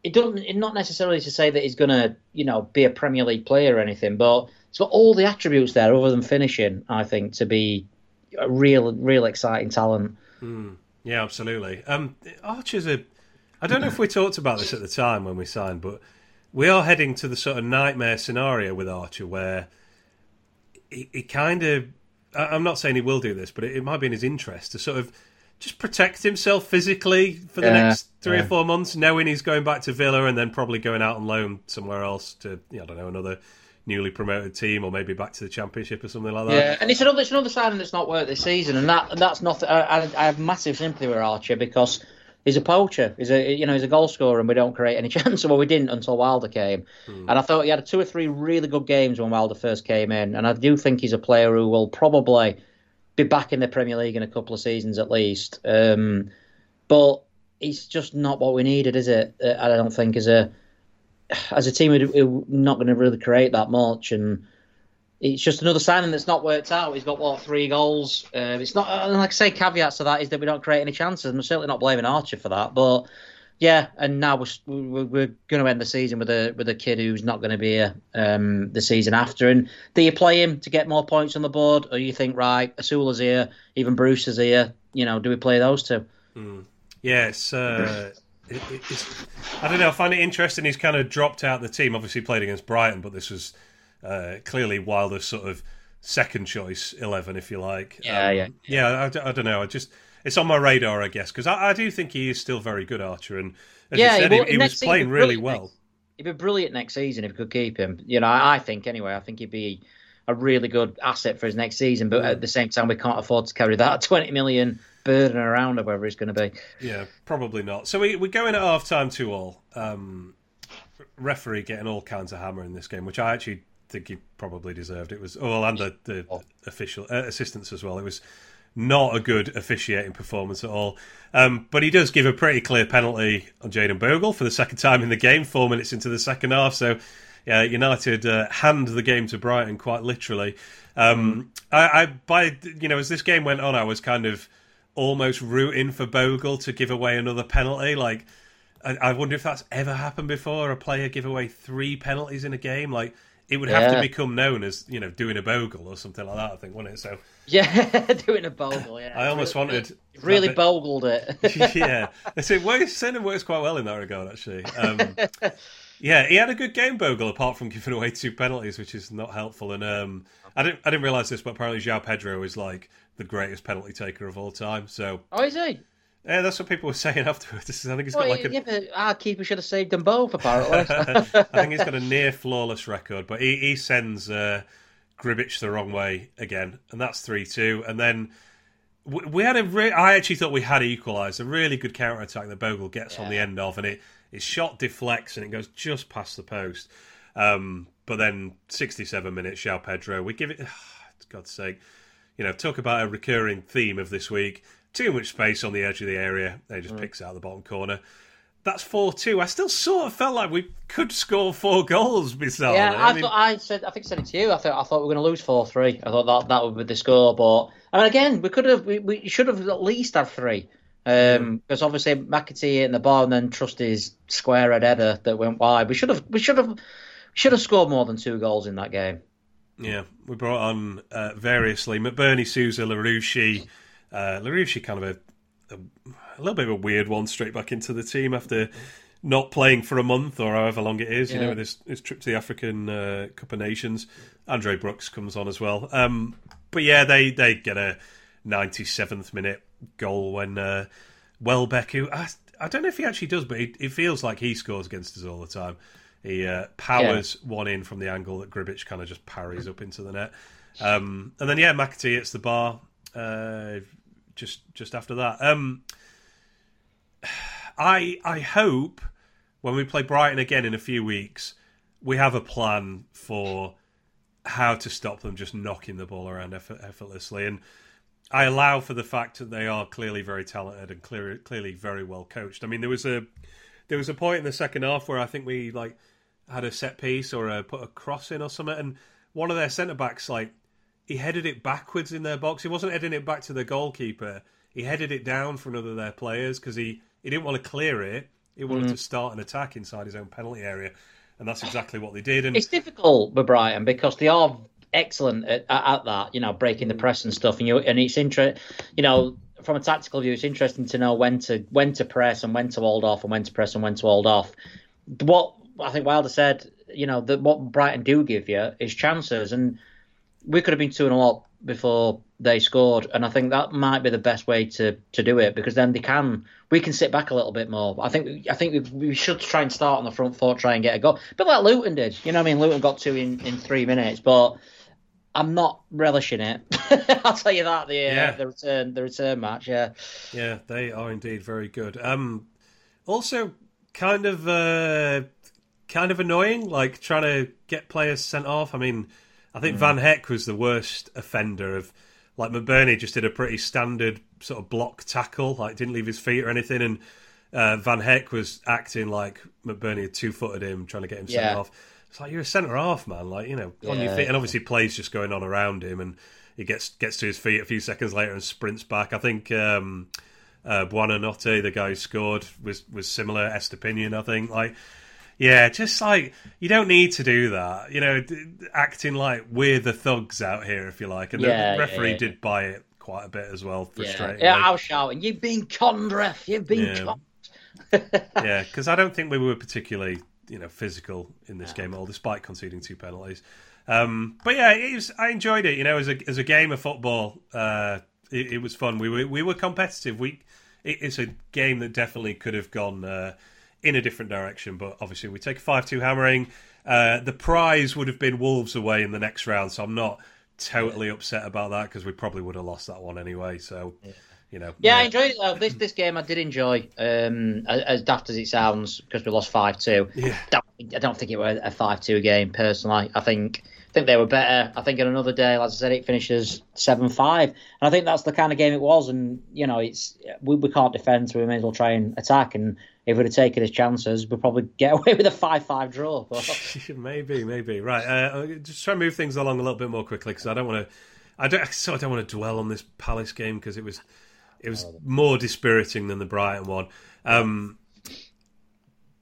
it doesn't. Not necessarily to say that he's going to you know be a Premier League player or anything, but it's got all the attributes there other than finishing. I think to be a real real exciting talent. Mm, yeah, absolutely. Um, Archer's a. I don't know if we talked about this at the time when we signed, but we are heading to the sort of nightmare scenario with Archer where he, he kind of. I'm not saying he will do this, but it, it, might be in his interest to sort of just protect himself physically for the yeah, next three yeah. or four months, knowing he's going back to Villa and then probably going out on loan somewhere else to, I don't know, another newly promoted team or maybe back to the championship or something like that. Yeah, and it's another it's another sign that's not worked this season, and that that's not. I, I have massive sympathy with Archer because he's a poacher. He's a you know he's a goal scorer, and we don't create any chances. Well, we didn't until Wilder came, mm. and I thought he had two or three really good games when Wilder first came in, and I do think he's a player who will probably be back in the Premier League in a couple of seasons at least. Um, but it's just not what we needed, is it? Uh, I don't think as a as a team we're not going to really create that much, and it's just another signing that's not worked out. He's got what three goals. Uh, it's not like I say. Caveats to that is that we don't create any chances. I'm certainly not blaming Archer for that, but yeah. And now we're we're, going to end the season with a with a kid who's not going to be here um, the season after. And do you play him to get more points on the board, or you think right, Osula's here, even Bruce is here? You know, do we play those two? Mm. Yes. Uh, it, it, I don't know. I find it interesting. He's kind of dropped out the team. Obviously, played against Brighton, but this was uh, clearly Wilder's sort of second choice eleven, if you like. Yeah, um, yeah, yeah. I, I, don't know. I just it's on my radar, I guess, because I, I, do think he is still very good Archer, and as yeah, you said, he, he was playing really well. Next, he'd be brilliant next season if we could keep him. You know, I, I think anyway. I think he'd be a really good asset for his next season, but at the same time, we can't afford to carry that twenty million burden around or wherever he's going to be. Yeah, probably not. So we, we're going at half time two all. Um, referee getting all kinds of hammer in this game, which I actually think he probably deserved. It was oh, well, and the, the oh. official uh, assistants as well. It was not a good officiating performance at all. Um, but he does give a pretty clear penalty on Jayden Bogle for the second time in the game, four minutes into the second half. So, yeah, United uh, hand the game to Brighton quite literally. Um, mm. I, I, by you know, as this game went on, I was kind of almost rooting for Bogle to give away another penalty. Like, I, I wonder if that's ever happened before. A player give away three penalties in a game, like it would have yeah. to become known as you know doing a bogle or something like that. I think, wouldn't it? So Yeah, doing a bogle. Yeah, I almost wanted really bit- bogled it. yeah, works. Sending works quite well in that regard, actually. Um, yeah, he had a good game, Bogle, apart from giving away two penalties, which is not helpful. And um, I didn't, I didn't realize this, but apparently João Pedro is like the greatest penalty taker of all time. So oh, is he? Yeah, that's what people were saying afterwards. I think he's Well, got like a, yeah, but our keeper should have saved them both. Apparently. I think he's got a near flawless record, but he, he sends uh, the wrong way again, and that's three two. And then we, we had a. Re- I actually thought we had equalised a really good counter attack that Bogle gets on the end of, and it his shot deflects and it goes just past the post. Um, but then sixty seven minutes, João Pedro, we give it. God's sake, you know, talk about a recurring theme of this week. Too much space on the edge of the area. They just picks out the bottom corner. That's four two. I still sort of felt like we could score four goals, Bissell. Yeah, I, mean, thought I said. I think I said it to you. I thought I thought we were going to lose four three. I thought that that would be the score, but I mean, again, we could have. We, we should have at least had three. Um, because obviously McAtee in the bar and then Trusty's square head header that went wide. We should have. We should have. Should have scored more than two goals in that game. Yeah, we brought on uh, variously McBurnie, Souza, Larouci. Uh, Larouci kind of a, a, a little bit of a weird one straight back into the team after not playing for a month or however long it is, you know, this his, trip to the African uh, Cup of Nations. Andre Brooks comes on as well. Um, but yeah, they, they get a 97th minute goal when uh, Welbeck, who I, I don't know if he actually does, but it, it feels like he scores against us all the time. He uh, powers one in from the angle that Grbic kind of just parries up into the net. Um, and then, yeah, McAtee hits the bar uh, just just after that. Um, I I hope when we play Brighton again in a few weeks, we have a plan for how to stop them just knocking the ball around effort, effortlessly. And I allow for the fact that they are clearly very talented and clear, clearly very well coached. I mean, there was a there was a point in the second half where I think we like had a set piece or a, put a cross in or something, and one of their centre backs like he headed it backwards in their box. He wasn't heading it back to the goalkeeper. He headed it down for another of their players because he, he didn't want to clear it. He wanted mm-hmm. to start an attack inside his own penalty area, and that's exactly what they did. And It's difficult with Brighton because they are excellent at, at, at that, you know, breaking the mm. press and stuff. And you and it's inter- you know, from a tactical view, it's interesting to know when to when to press and when to hold off and when to press and when to hold off. What I think Wilder said, you know, that what Brighton do give you is chances, and we could have been two and a lot before they scored, and I think that might be the best way to, to do it because then they can we can sit back a little bit more. I think I think we, we should try and start on the front foot, try and get a goal, but like Luton did. You know, what I mean, Luton got two in, in three minutes, but I'm not relishing it. I'll tell you that the uh, the return the return match, yeah. Yeah, they are indeed very good. Um, also, kind of, uh, kind of annoying, like trying to get players sent off. I mean, I think Van Hecke was the worst offender of. Like McBurnie just did a pretty standard sort of block tackle, like didn't leave his feet or anything, and uh, Van Hecke was acting like McBurnie had two footed him, trying to get him sent Yeah. off. It's like you're a centre half, man. Like you know, on your feet, and obviously plays just going on around him, and he gets gets to his feet a few seconds later and sprints back. I think um, uh, Buonanotte, the guy who scored, was was similar. Estupiñán, I think. Like, yeah, just like you don't need to do that. You know, acting like we're the thugs out here, if you like. And Yeah, the referee yeah. did buy it quite a bit as well. Yeah. Frustrating. yeah, I was shouting, "You've been conned, ref! You've been Yeah. conned." yeah, because I don't think we were particularly, you know, physical in this game at all, despite conceding two penalties. Um, but yeah, it was, I enjoyed it. You know, as a as a game of football, uh, it, it was fun. We were we were competitive. We it, it's a game that definitely could have gone uh, in a different direction, but obviously we take a five two hammering. Uh, the prize would have been Wolves away in the next round, so I'm not totally upset about that because we probably would have lost that one anyway. So. You know, Yeah, I enjoyed it. Though. This this game I did enjoy. Um, as, as daft as it sounds, because we lost five two. Yeah. I don't think it was a five two game personally. I think I think they were better. I think on another day, as I said, it finishes seven five, and I think that's the kind of game it was. And you know, it's we, we can't defend, so we may as well try and attack. And if we'd have taken his chances, we'd probably get away with a five five draw. Maybe, maybe. Right. Uh, just try and move things along a little bit more quickly because I don't want to. I don't. I don't want to dwell on this Palace game because it was, it was more dispiriting than the Brighton one. Um,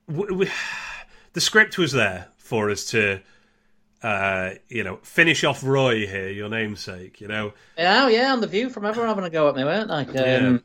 we, we, the script was there for us to uh, you know, finish off Roy here, your namesake. You know, Yeah, yeah, on the view from everyone having a go at me, weren't they? Um, Yeah.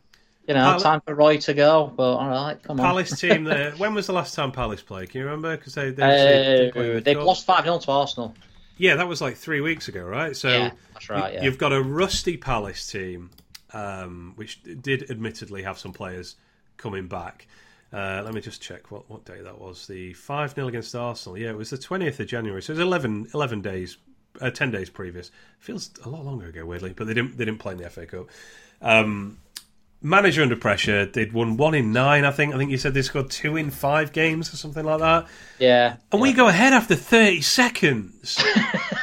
You know, Pal- time for Roy to go. But all right, come on. Palace team. There. When was the last time Palace played? Can you remember? Because they they, Uh, didn't play in the they've cup. lost five 0 to Arsenal. Yeah, that was like three weeks ago, right? So Yeah, that's right, yeah. you've got a rusty Palace team, um, which did admittedly have some players coming back. Uh, let me just check what, what day that was. The 5 0 against Arsenal. Yeah, it was the 20th of January. So it was 11, 11 days, uh, 10 days previous. Feels a lot longer ago, weirdly, but they didn't, they didn't play in the FA Cup. Um, manager under pressure. They'd won one in nine, I think. I think you said they scored two in five games or something like that. Yeah. And we go ahead after 30 seconds.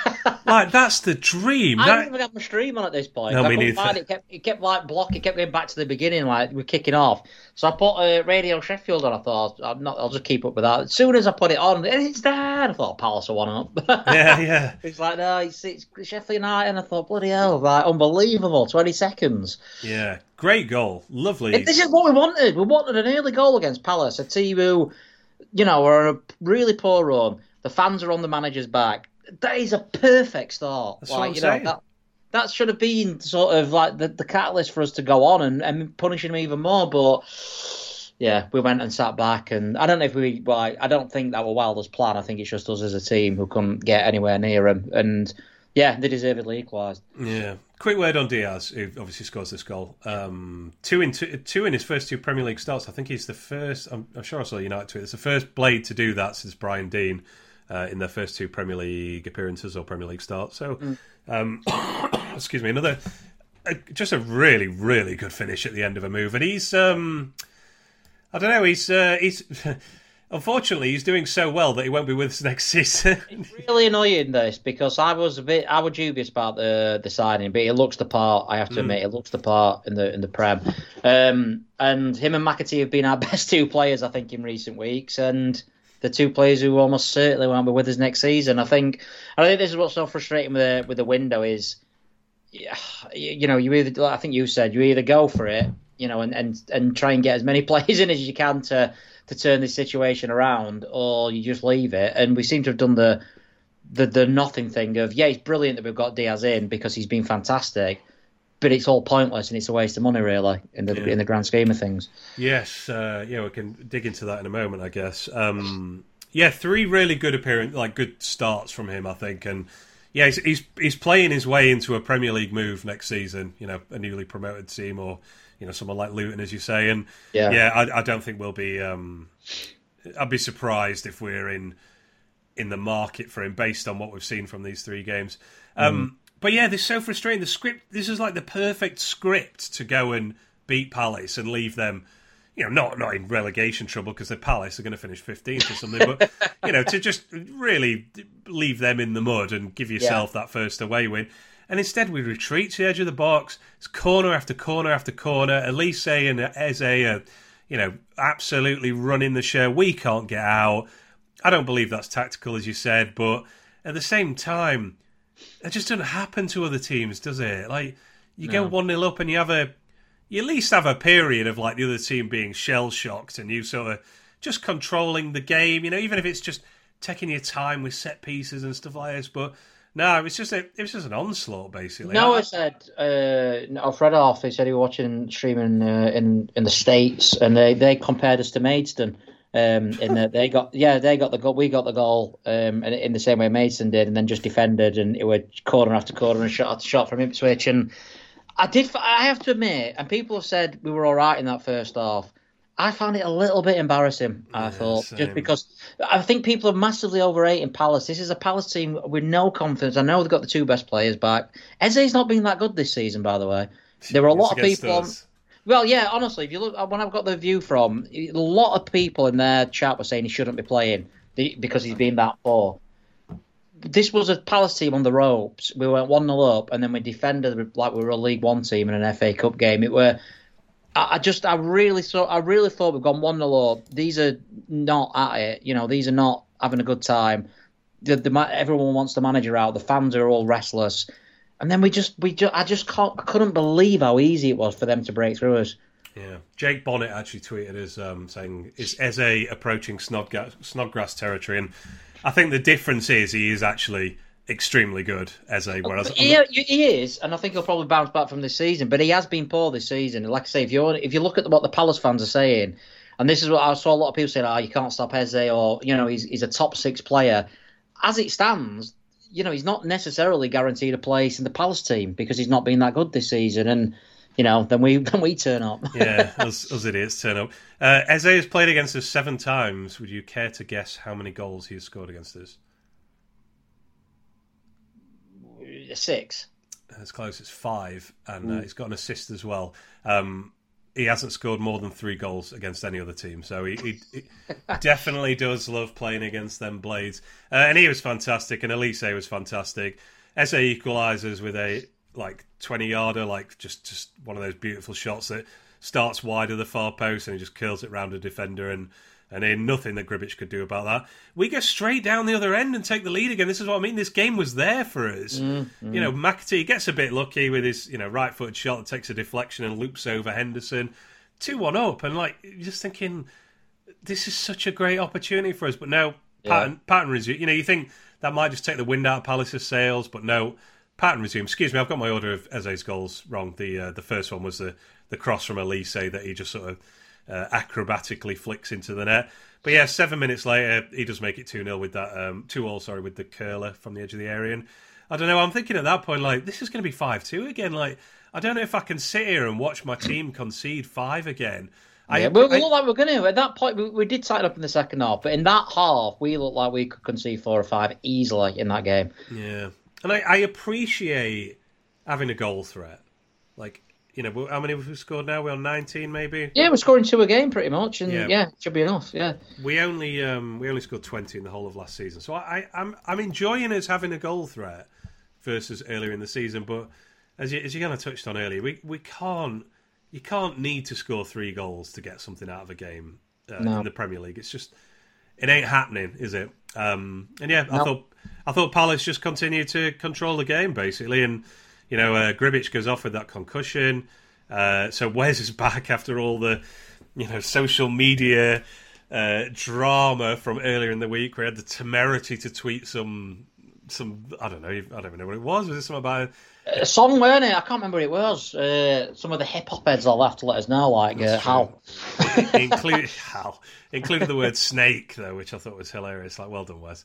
like, that's the dream. I That- didn't even have my stream on at this point. No, I couldn't find it. It kept, it kept like blocking. It kept going back to the beginning, like we're kicking off. So I put uh, Radio Sheffield on. I thought I'm not. I'll just keep up with that. As soon as I put it on, it's there. I thought Palace are one up. yeah, yeah. It's like no, it's, it's Sheffield United, and I thought bloody hell, like unbelievable, twenty seconds. Yeah. Great goal. Lovely. This is what we wanted. We wanted an early goal against Palace, a team who, you know, are on a really poor run. The fans are on the manager's back. That is a perfect start. That's like, what I'm you know, saying. that that should have been sort of like the, the catalyst for us to go on and, and punish him even more. But yeah, we went and sat back, and I don't know if we. Well, I, I don't think that was Wilder's plan. I think it's just us as a team who couldn't get anywhere near him, and yeah, they deservedly equalised. Yeah. Quick word on Diaz, who obviously scores this goal. Um, two in two, two in his first two Premier League starts. I think he's the first. I'm, I'm sure I saw United tweet. It's the first blade to do that since Brian Deane uh, in their first two Premier League appearances or Premier League starts. So, um, excuse me, another uh, just a really really good finish at the end of a move, and he's um, I don't know, he's uh, he's. Unfortunately, he's doing so well that he won't be with us next season. really annoying this because I was a bit I was dubious about the the signing, but it looks the part. I have to admit, it looks the part in the in the prem. Um, and him and McAtee have been our best two players, I think, in recent weeks, and the two players who almost certainly won't be with us next season. I think. I think this is what's so frustrating with the with the window is, yeah, you know, you either I think you said you either go for it, you know, and and and try and get as many players in as you can to to turn this situation around, or you just leave it. And we seem to have done the the the nothing thing of yeah, it's brilliant that we've got Diaz in because he's been fantastic, but it's all pointless and it's a waste of money really in the in the grand scheme of things. Yes, uh, yeah, we can dig into that in a moment, I guess. Um, yeah, three really good appearance, like good starts from him, I think, and yeah, he's, he's he's playing his way into a Premier League move next season. You know, a newly promoted team, or you know, someone like Luton, as you say, and Yeah. yeah, I, I don't think we'll be. Um, I'd be surprised if we're in in the market for him based on what we've seen from these three games. Um, But yeah, this is so frustrating. The script. This is like the perfect script to go and beat Palace and leave them. You know, not not in relegation trouble because they're Palace are going to finish fifteenth or something. But you know, to just really leave them in the mud and give yourself that first away win. And instead, we retreat to the edge of the box. It's corner after corner after corner. Olise and Eze are, you know, absolutely running the show. We can't get out. I don't believe that's tactical, as you said, but at the same time, it just doesn't happen to other teams, does it? Like you go one 0 up and you have a, you at least have a period of like the other team being shell shocked and you sort of just controlling the game. You know, even if it's just taking your time with set pieces and stuff like this. But no, it was just a, it was just an onslaught basically. No, I- said, uh, Alfred off. They said he was watching streaming uh, in in the states, and they, they compared us to Maidstone. Um, in that they got yeah they got the goal we got the goal um and in the same way Mason did and then just defended and it was corner after corner and shot after shot from Ipswich. And I did I have to admit and people have said we were all right in that first half I found it a little bit embarrassing I thought same. just because I think people are massively overrating Palace. This is a Palace team with no confidence. I know they've got the two best players back. Eze's not been that good this season by the way. There were a lot of people us. Well, yeah, honestly, if you look when I've got the view from, a lot of people in their chat were saying he shouldn't be playing because he's been that poor. This was a Palace team on the ropes. We went one 0 up, and then we defended like we were a League One team in an FA Cup game. It were. I just, I really thought, I really thought we've gone one 0 up. These are not at it. You know, these are not having a good time. The, the everyone wants the manager out. The fans are all restless. And then we just, we just, I just can't, I couldn't believe how easy it was for them to break through us. Yeah, Jake Bonnet actually tweeted us um, saying, "Is Eze approaching Snodgrass, Snodgrass territory?" And I think the difference is he is actually extremely good as a whereas he, he, is, and I think he'll probably bounce back from this season. But he has been poor this season. Like I say, if you if you look at what the Palace fans are saying, and this is what I saw a lot of people saying, "Oh, you can't stop Eze," or you know, he's he's a top six player. As it stands, you know, he's not necessarily guaranteed a place in the Palace team because he's not been that good this season, and you know, then we then we turn up. yeah, us, us idiots turn up. Uh, Eze has played against us seven times. Would you care to guess how many goals he has scored against us? Six. As close as five, and mm. uh, he's got an assist as well. Um, he hasn't scored more than three goals against any other team, so he, he, he definitely does love playing against them blades. Uh, and he was fantastic, and Olise was fantastic. Eze equalises with a like twenty yarder, like just just one of those beautiful shots that starts wide of the far post and he just curls it round a defender and and in nothing that Grbic could do about that. We go straight down the other end and take the lead again. This is what I mean. This game was there for us. Mm, mm. You know, McAtee gets a bit lucky with his you know right footed shot that takes a deflection and loops over Henderson, two one up, and like just thinking, this is such a great opportunity for us. But no, pattern yeah. pattern resume. You know, you think that might just take the wind out of Palace's sails, but no. Pattern resume. Excuse me, I've got my order of Eze's goals wrong. The uh, the first one was the, the cross from Olise that he just sort of uh, acrobatically flicks into the net. But yeah, seven minutes later, he does make it 2 0 with that, um, 2 all, sorry, with the curler from the edge of the area. And I don't know, I'm thinking at that point, like, this is going to be 5 2 again. Like, I don't know if I can sit here and watch my team concede five again. Yeah, I, we, we look like we're going to. At that point, we, we did tighten up in the second half, but in that half, we looked like we could concede four or five easily in that game. Yeah, and I, I appreciate having a goal threat. Like you know, how many have we scored now? We're on 19, maybe. Yeah, we're scoring two a game pretty much, and yeah, yeah it should be enough. Yeah. We only um, we only scored 20 in the whole of last season, so I, I am I'm, I'm enjoying us having a goal threat versus earlier in the season. But as you as you kind of touched on earlier, we we can't you can't need to score three goals to get something out of a game uh, no. in the Premier League. It's just it ain't happening, is it? Um, and yeah, no. I thought I thought Palace just continued to control the game basically and you know, uh, Grbic goes off with that concussion. Uh, so Wes is back after all the, you know, social media uh, drama from earlier in the week. We had the temerity to tweet some, some I don't know, I don't even know what it was. Was it something about a song, weren't it? I can't remember what it was. Uh, some of the hip hop heads will have to let us know, like uh, Hal. included Hal, included the word snake though, which I thought was hilarious. Like, well done, Wes.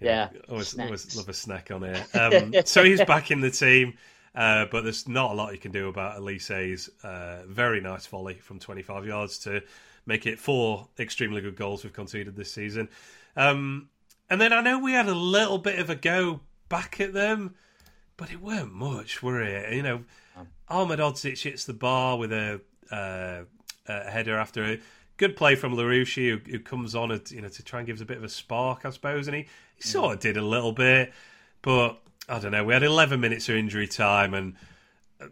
Yeah, always, always love a snack on it. Um, so he's back in the team. Uh, but there's not a lot you can do about Olise's uh, very nice volley from 25 yards to make it four extremely good goals we've conceded this season. Um, and then I know we had a little bit of a go back at them, but it weren't much, were it? You know, Ahmedhodzic hits the bar with a, uh, a header after a good play from Larouci, who, who, comes on, you know, to try and give us a bit of a spark, I suppose, and he, he sort of did a little bit, but I don't know. We had 11 minutes of injury time, and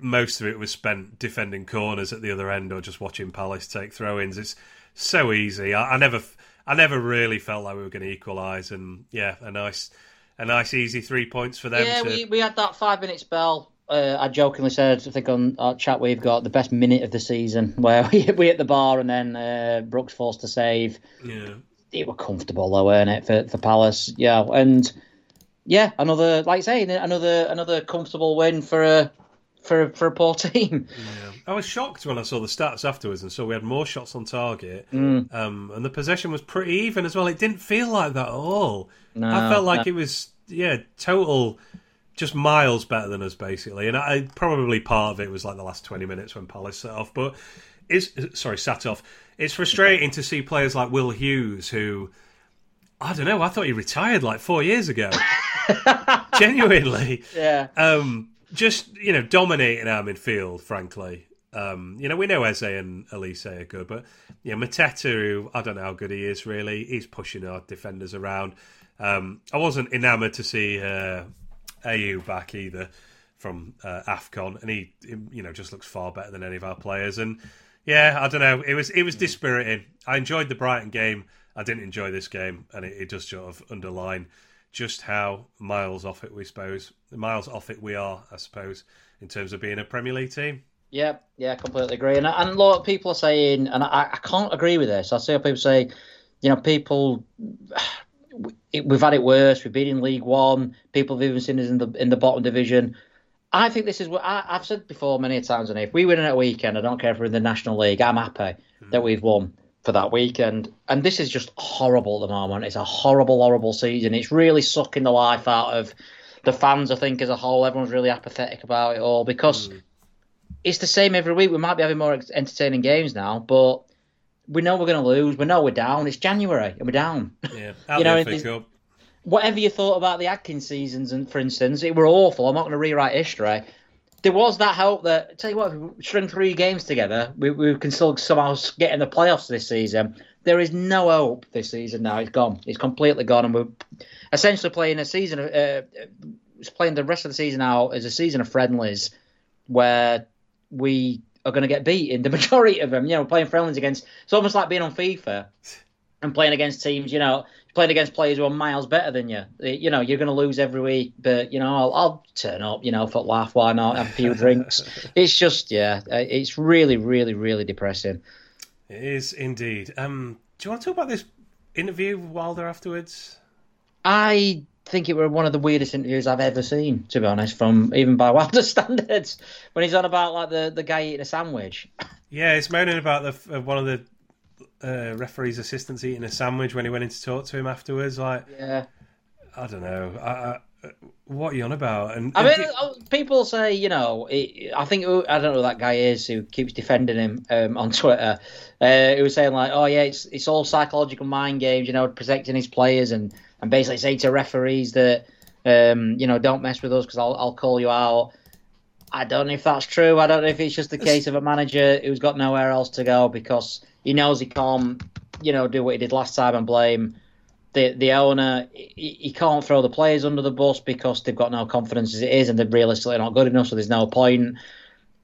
most of it was spent defending corners at the other end or just watching Palace take throw-ins. It's so easy. I, I never, I never really felt like we were going to equalise, and yeah, a nice, a nice easy three points for them. Yeah, to... we we had that five-minute spell. Uh, I jokingly said, I think on our chat we've got the best minute of the season where we, we hit the bar and then uh, Brooks forced to save. Yeah, it was comfortable though, weren't it for for Palace? Yeah, and yeah, another like I say, another another comfortable win for a for for a poor team. Yeah. I was shocked when I saw the stats afterwards and saw we had more shots on target, mm. um, and the possession was pretty even as well. It didn't feel like that at all. No, I felt like no. it was yeah, total, just miles better than us basically. And I probably part of it was like the last twenty minutes when Palace set off, but it's sorry sat off. It's frustrating to see players like Will Hughes who. I don't know. I thought he retired like four years ago. Genuinely. Yeah. Um, just, you know, dominating our midfield, frankly. Um, you know, we know Eze and Olise are good, but, you know, Mateta, who I don't know how good he is really, he's pushing our defenders around. Um, I wasn't enamoured to see uh, Ayew back either from uh, Afcon, and he, you know, just looks far better than any of our players. And yeah, I don't know, it was it was dispiriting. I enjoyed the Brighton game. I didn't enjoy this game, and it, it just sort of underline just how miles off it we suppose miles off it we are, I suppose, in terms of being a Premier League team. Yeah, yeah, completely agree. And, and a lot of people are saying, and I, I can't agree with this. I see people say, you know, people, we've had it worse. We've been in League One. People have even seen us in the in the bottom division. I think this is what I, have said before many times. And if we win in a weekend, I don't care if we're in the National League. I'm happy mm. that we've won for that weekend. And this is just horrible at the moment. It's a horrible, horrible season. It's really sucking the life out of the fans. I think as a whole, everyone's really apathetic about it all because mm. it's the same every week. We might be having more entertaining games now, but we know we're going to lose. We know we're down. It's January and we're down. Yeah, you know, whatever you thought about the Atkins seasons, and for instance, it were awful. I'm not going to rewrite history. There was that hope that tell you what, if we string three games together, we, we can still somehow get in the playoffs this season. There is no hope this season now. It's gone. It's completely gone, and we're essentially playing a season. Uh, playing the rest of the season out as a season of friendlies, where we are going to get beat in the majority of them. You know, playing friendlies against. It's almost like being on FIFA and playing against teams. You know, playing against players who are miles better than you. You know, you're going to lose every week, but you know, I'll, I'll turn up. You know, for laugh, why not? Have a few drinks. It's just, yeah, uh, it's really, really, really depressing. It is indeed. Um, do you want to talk about this interview with Wilder afterwards? I think it were one of the weirdest interviews I've ever seen, to be honest, from even by Wilder standards. When he's on about like the, the guy eating a sandwich. Yeah, he's moaning about the uh, one of the uh, referee's assistants eating a sandwich when he went in to talk to him afterwards. Like, yeah, I don't know. I, I, what are you on about? And I mean, uh, people say, you know, I think I don't know who that guy is who keeps defending him um, on Twitter. Uh, he was saying like, oh yeah, it's it's all psychological mind games, you know, protecting his players and and basically saying to referees that, um, you know, don't mess with us because I'll I'll call you out. I don't know if that's true. I don't know if it's just the case of a manager who's got nowhere else to go because he knows he can't, you know, do what he did last time and blame the the owner. He, he can't throw the players under the bus because they've got no confidence as it is, and they're realistically not good enough. So there's no point.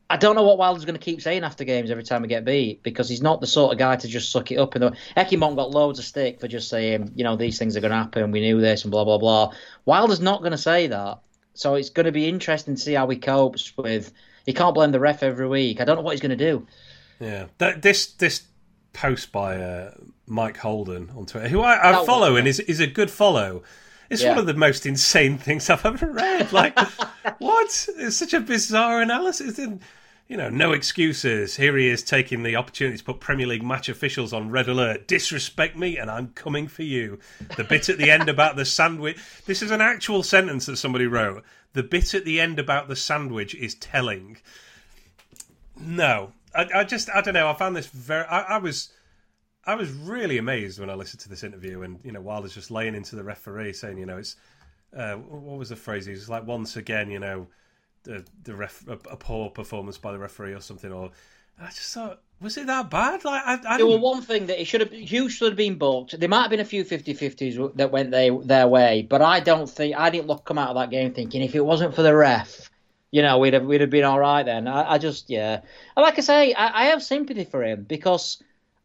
I don't know what Wilder's going to keep saying after games every time we get beat because he's not the sort of guy to just suck it up. And Heckingbottom got loads of stick for just saying, you know, these things are going to happen. We knew this and blah blah blah. Wilder's not going to say that, so it's going to be interesting to see how he copes with. He can't blame the ref every week. I don't know what he's going to do. Yeah, this this post by uh, Mike Holden on Twitter, who I, I follow and is is a good follow. It's yeah. one of the most insane things I've ever read. Like, what? It's such a bizarre analysis. And, you know, no excuses. Here he is taking the opportunity to put Premier League match officials on red alert. Disrespect me, and I'm coming for you. The bit at the end about the sandwich. This is an actual sentence that somebody wrote. The bit at the end about the sandwich is telling. No, I, I just I don't know. I found this very. I, I, was I was really amazed when I listened to this interview, and you know, Wilder's just laying into the referee, saying, you know, it's uh, what was the phrase? He's like, once again, you know, the the ref a, a, poor performance by the referee or something. Or I just thought, was it that bad? Like, I, I there were one thing that he should have, Hughes should have been booked. There might have been a few 50-50s that went they, their way, but I don't think I didn't look come out of that game thinking if it wasn't for the ref you know, we'd have we'd have been all right then. I, I just yeah, and like I say, I, I, have sympathy for him because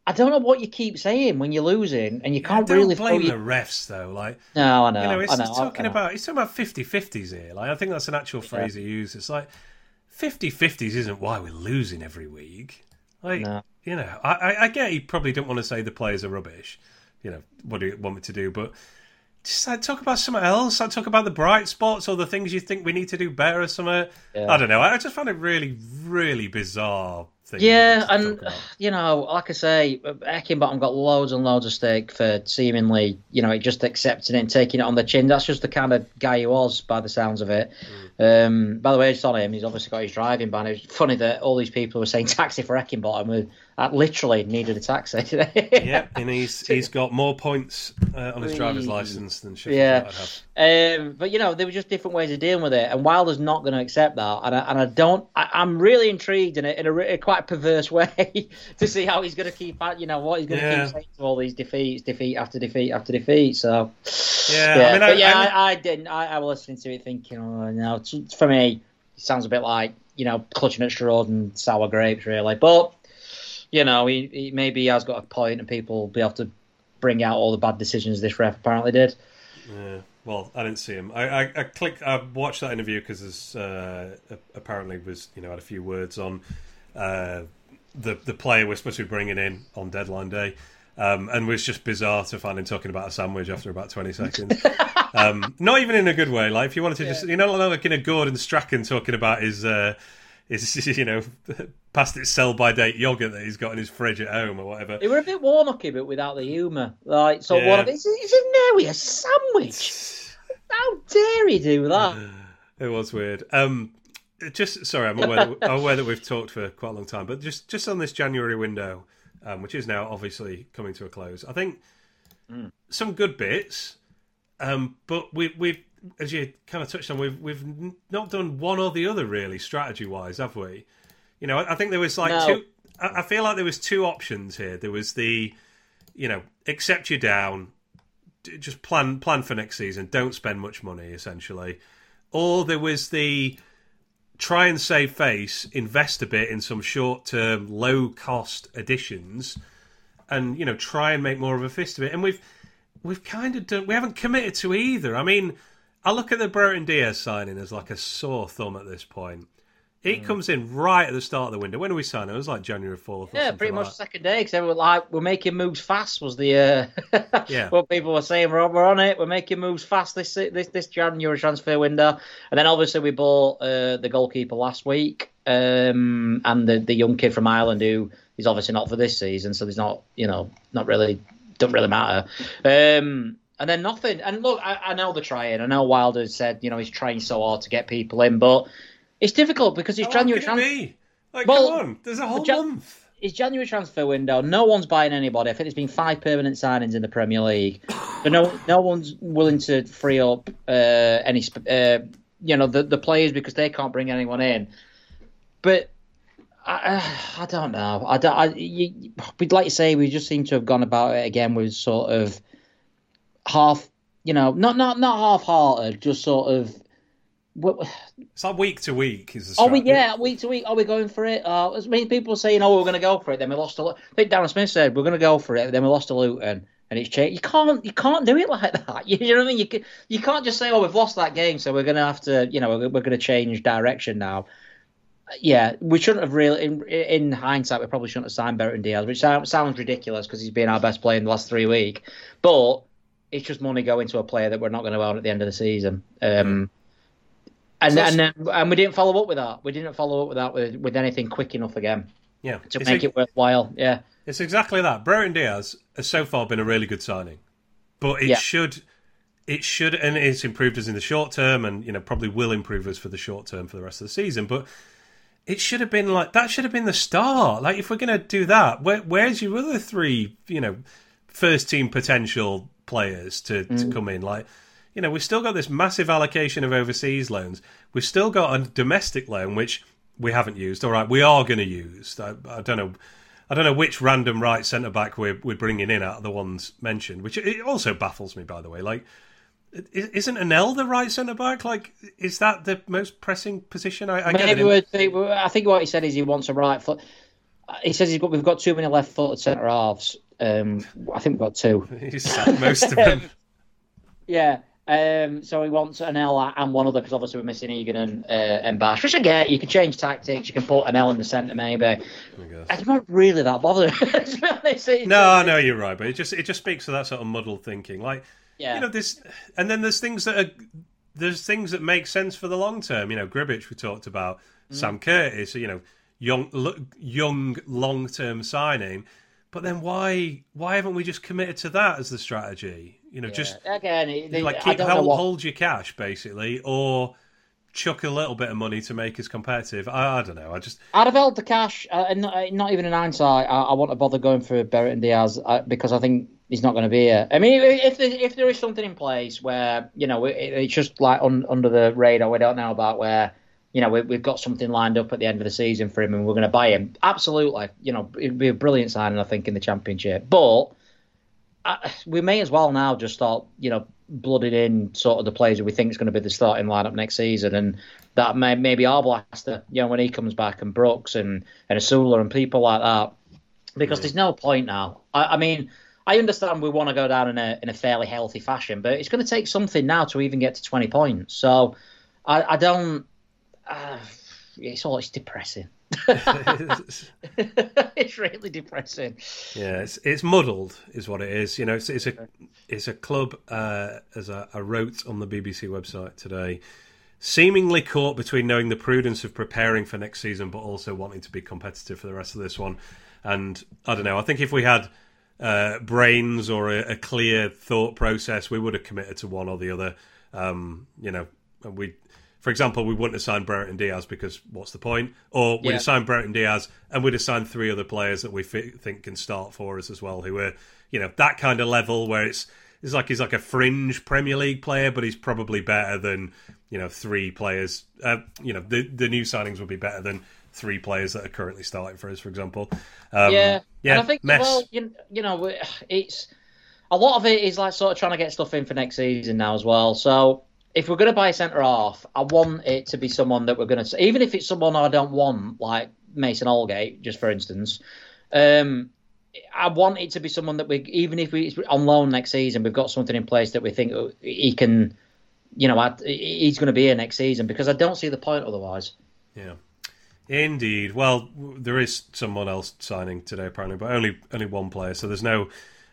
I don't know what you keep saying when you're losing and you can't yeah, really blame the refs though. Like no, I know. You know, it's, I know, talking know. about he's talking about 50-50s here. Like I think that's an actual phrase yeah. he uses. It's like 50-50s isn't why we're losing every week. Like no. you know, I, I, I get he probably don't want to say the players are rubbish. You know, what do you want me to do? But just like, talk about something else. Like, talk about the bright spots or the things you think we need to do better or something. Yeah. I don't know. I just found it really, really bizarre. Yeah, and you know, like I say, Heckingbottom got loads and loads of stake for seemingly, you know, just accepting it and taking it on the chin. That's just the kind of guy he was, by the sounds of it. Mm. Um, by the way, just on him, he's obviously got his driving ban. It's funny that all these people were saying taxi for Heckingbottom. I literally needed a taxi today. yeah, and he's he's got more points uh, on his driver's license than Sheffield yeah. Um, but you know, there were just different ways of dealing with it, and Wilder's not going to accept that. And I, and I don't. I, am really intrigued in a, in a, a, quite perverse way to see how he's going to keep. at. You know what he's going to yeah. keep saying to all these defeats, defeat after defeat after defeat. So yeah, yeah. I mean, I, yeah, I, I, didn't. I, I was listening to it thinking, oh no, for me, it sounds a bit like you know clutching at straws and sour grapes, really. But you know, he, he maybe he has got a point, and people will be able to bring out all the bad decisions this ref apparently did. Yeah. Well, I didn't see him. I I, I clicked. I watched that interview because uh, apparently was you know had a few words on uh, the the player we're supposed to be bringing in on deadline day. Um, and was just bizarre to find him talking about a sandwich after about 20 seconds. um, not even in a good way. Like, if you wanted to just, you know, like in a Gordon Strachan talking about his, uh, his, you know, past its sell by date yogurt that he's got in his fridge at home or whatever. They were a bit Warnocky, but without the humour. Like, so Yeah. one of is, is in there with a sandwich? How dare he do that? It was weird. Um, just sorry, I'm aware, that, I'm aware that we've talked for quite a long time, but just just on this January window, um, which is now obviously coming to a close, I think some good bits, um, but we we've as you kind of touched on, we've we've not done one or the other really strategy wise, have we? You know, I, I think there was like No. two. I, I feel like there was two options here. There was the, you know, accept you down, just plan plan for next season. Don't spend much money, essentially. Or there was the try and save face, invest a bit in some short term, low cost additions, and you know try and make more of a fist of it. And we've we've kind of done. We haven't committed to either. I mean, I look at the Brereton Diaz signing as like a sore thumb at this point. He Hmm. comes in right at the start of the window. When did we sign? It was like January fourth. Yeah, pretty much the second day because were like, "We're making moves fast." Was the uh, Yeah. what people were saying? We're, we're on it. We're making moves fast this this this January transfer window, and then obviously we bought uh, the goalkeeper last week, um, and the the young kid from Ireland who is obviously not for this season, so there's not you know not really don't really matter. Um, and then nothing. And look, I, I know they're trying. I know Wilder said you know he's trying so hard to get people in, but it's difficult because it's How January transfer. Like, Well, come on, there's a whole Jan- month. It's January transfer window. No one's buying anybody. I think there's been five permanent signings in the Premier League, but no, no one's willing to free up uh, any, uh, you know, the the players because they can't bring anyone in. But I, uh, I don't know. I don't. I, you, we'd like to say we just seem to have gone about it again with sort of half, you know, not not not half-hearted, just sort of. What, It's like week to week. Is the are we? Yeah, week to week. Are we going for it? Uh, as many people saying, "Oh, we're going to go for it." Then we lost a. lot. I think Darren Smith said we're going to go for it. Then we lost to Luton, and it's changed. You can't. You can't do it like that. You know what I mean? You can, You can't just say, "Oh, we've lost that game, so we're going to have to." You know, we're, we're going to change direction now. Yeah, we shouldn't have really. In, in hindsight, we probably shouldn't have signed Brereton Diaz, which sounds, sounds ridiculous because he's been our best player in the last three weeks. But it's just money going to a player that we're not going to own at the end of the season. Um, and So and then, and we didn't follow up with that. We didn't follow up with that with, with anything quick enough again yeah. to It's make a- it worthwhile. Yeah, It's exactly that. Brereton Diaz has so far been a really good signing, but it Yeah. should, it should, and it's improved us in the short term, and you know probably will improve us for the short term for the rest of the season. But it should have been like that. Should have been the start. Like if we're going to do that, where, where's your other three? You know, first team potential players to Mm. to come in. Like you know, we've still got this massive allocation of overseas loans. We've still got a domestic loan which we haven't used. All right, we are going to use. I, I don't know. I don't know which random right centre back we're we're bringing in out of the ones mentioned, which it also baffles me. By the way, like isn't Anel the right centre back? Like, is that the most pressing position? I, I get maybe we're, I think what he said is he wants a right foot. He says he's got we've got too many left-footed centre halves. Um, I think we've got two. Most of them. Yeah. Um, so he wants an L and one other because obviously we're missing Egan and uh, and Bash. Which I get. You can change tactics. You can put an L in the centre maybe. I not really that bothered. to be honest. It's- No, no, you're right, but it just it just speaks to that sort of muddled thinking. Like, Yeah. you know, this, and then there's things that are there's things that make sense for the long term. You know, Grbic we talked about, Sam Curtis, you know, young young long term signing. But then why why haven't we just committed to that as the strategy? You know, just again, they, like keep hold, what. hold your cash basically, or chuck a little bit of money to make us competitive. I, I don't know. I just I'd have held the cash, uh, and not, uh, not even an hindsight. I, I want to bother going for Brereton Diaz uh, because I think he's not going to be here. I mean, if there, if there is something in place where you know it, it's just like un, under the radar, we don't know about where you know we, we've got something lined up at the end of the season for him, and we're going to buy him. Absolutely, you know, it'd be a brilliant signing, I think, in the championship. But uh, we may as well now just start, you know, blooded in sort of the players who we think is going to be the starting lineup next season, and that may maybe Arblaster, you know, when he comes back, and Brooks and and Osula and people like that, because there's no point now. I, I mean. I understand we want to go down in a in a fairly healthy fashion, but it's going to take something now to even get to twenty points. So I, I don't. Uh, it's all it's depressing. it's really depressing. Yeah, it's it's muddled, is what it is. You know, it's, it's a it's a club, uh, as I, I wrote on the BBC website today, seemingly caught between knowing the prudence of preparing for next season, but also wanting to be competitive for the rest of this one. And I don't know. I think if we had uh, brains or a, a, clear thought process, we would have committed to one or the other. Um, you know, we for example, we wouldn't have signed Brereton Diaz because what's the point? Or we'd yeah. have signed Brereton Diaz and we'd have signed three other players that we think can start for us as well, who are you know that kind of level where it's it's like he's like a fringe Premier League player, but he's probably better than you know three players. Uh, you know the the new signings would be better than three players that are currently starting for us, for example. Um, yeah, yeah. And I think mess. well, you, you know, it's a lot of it is like sort of trying to get stuff in for next season now as well. So if we're going to buy a centre half, I want it to be someone that we're going to, even if it's someone I don't want, like Mason Holgate, just for instance. Um, I want it to be someone that we, even if we on loan next season, we've got something in place that we think he can, you know, he's going to be here next season because I don't see the point otherwise. Yeah, indeed. Well, there is someone else signing today apparently, but only only one player. So there's no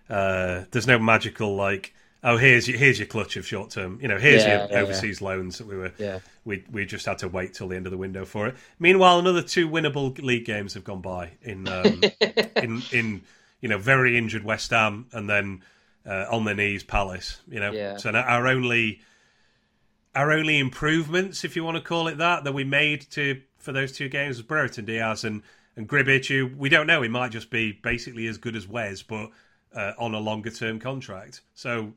uh, there's no magical like oh here's your here's your clutch of short term. You know here's yeah, your yeah, overseas yeah. loans that we were we we just had to wait till the end of the window for it. Meanwhile another two winnable league games have gone by in um, in in you know very injured west ham and then uh, on their knees palace you know. So our only our only improvements if you want to call it that that we made to for those two games was brereton diaz and and Grbic, who we don't know, he might just be basically as good as Wes, but uh, on a longer term contract. So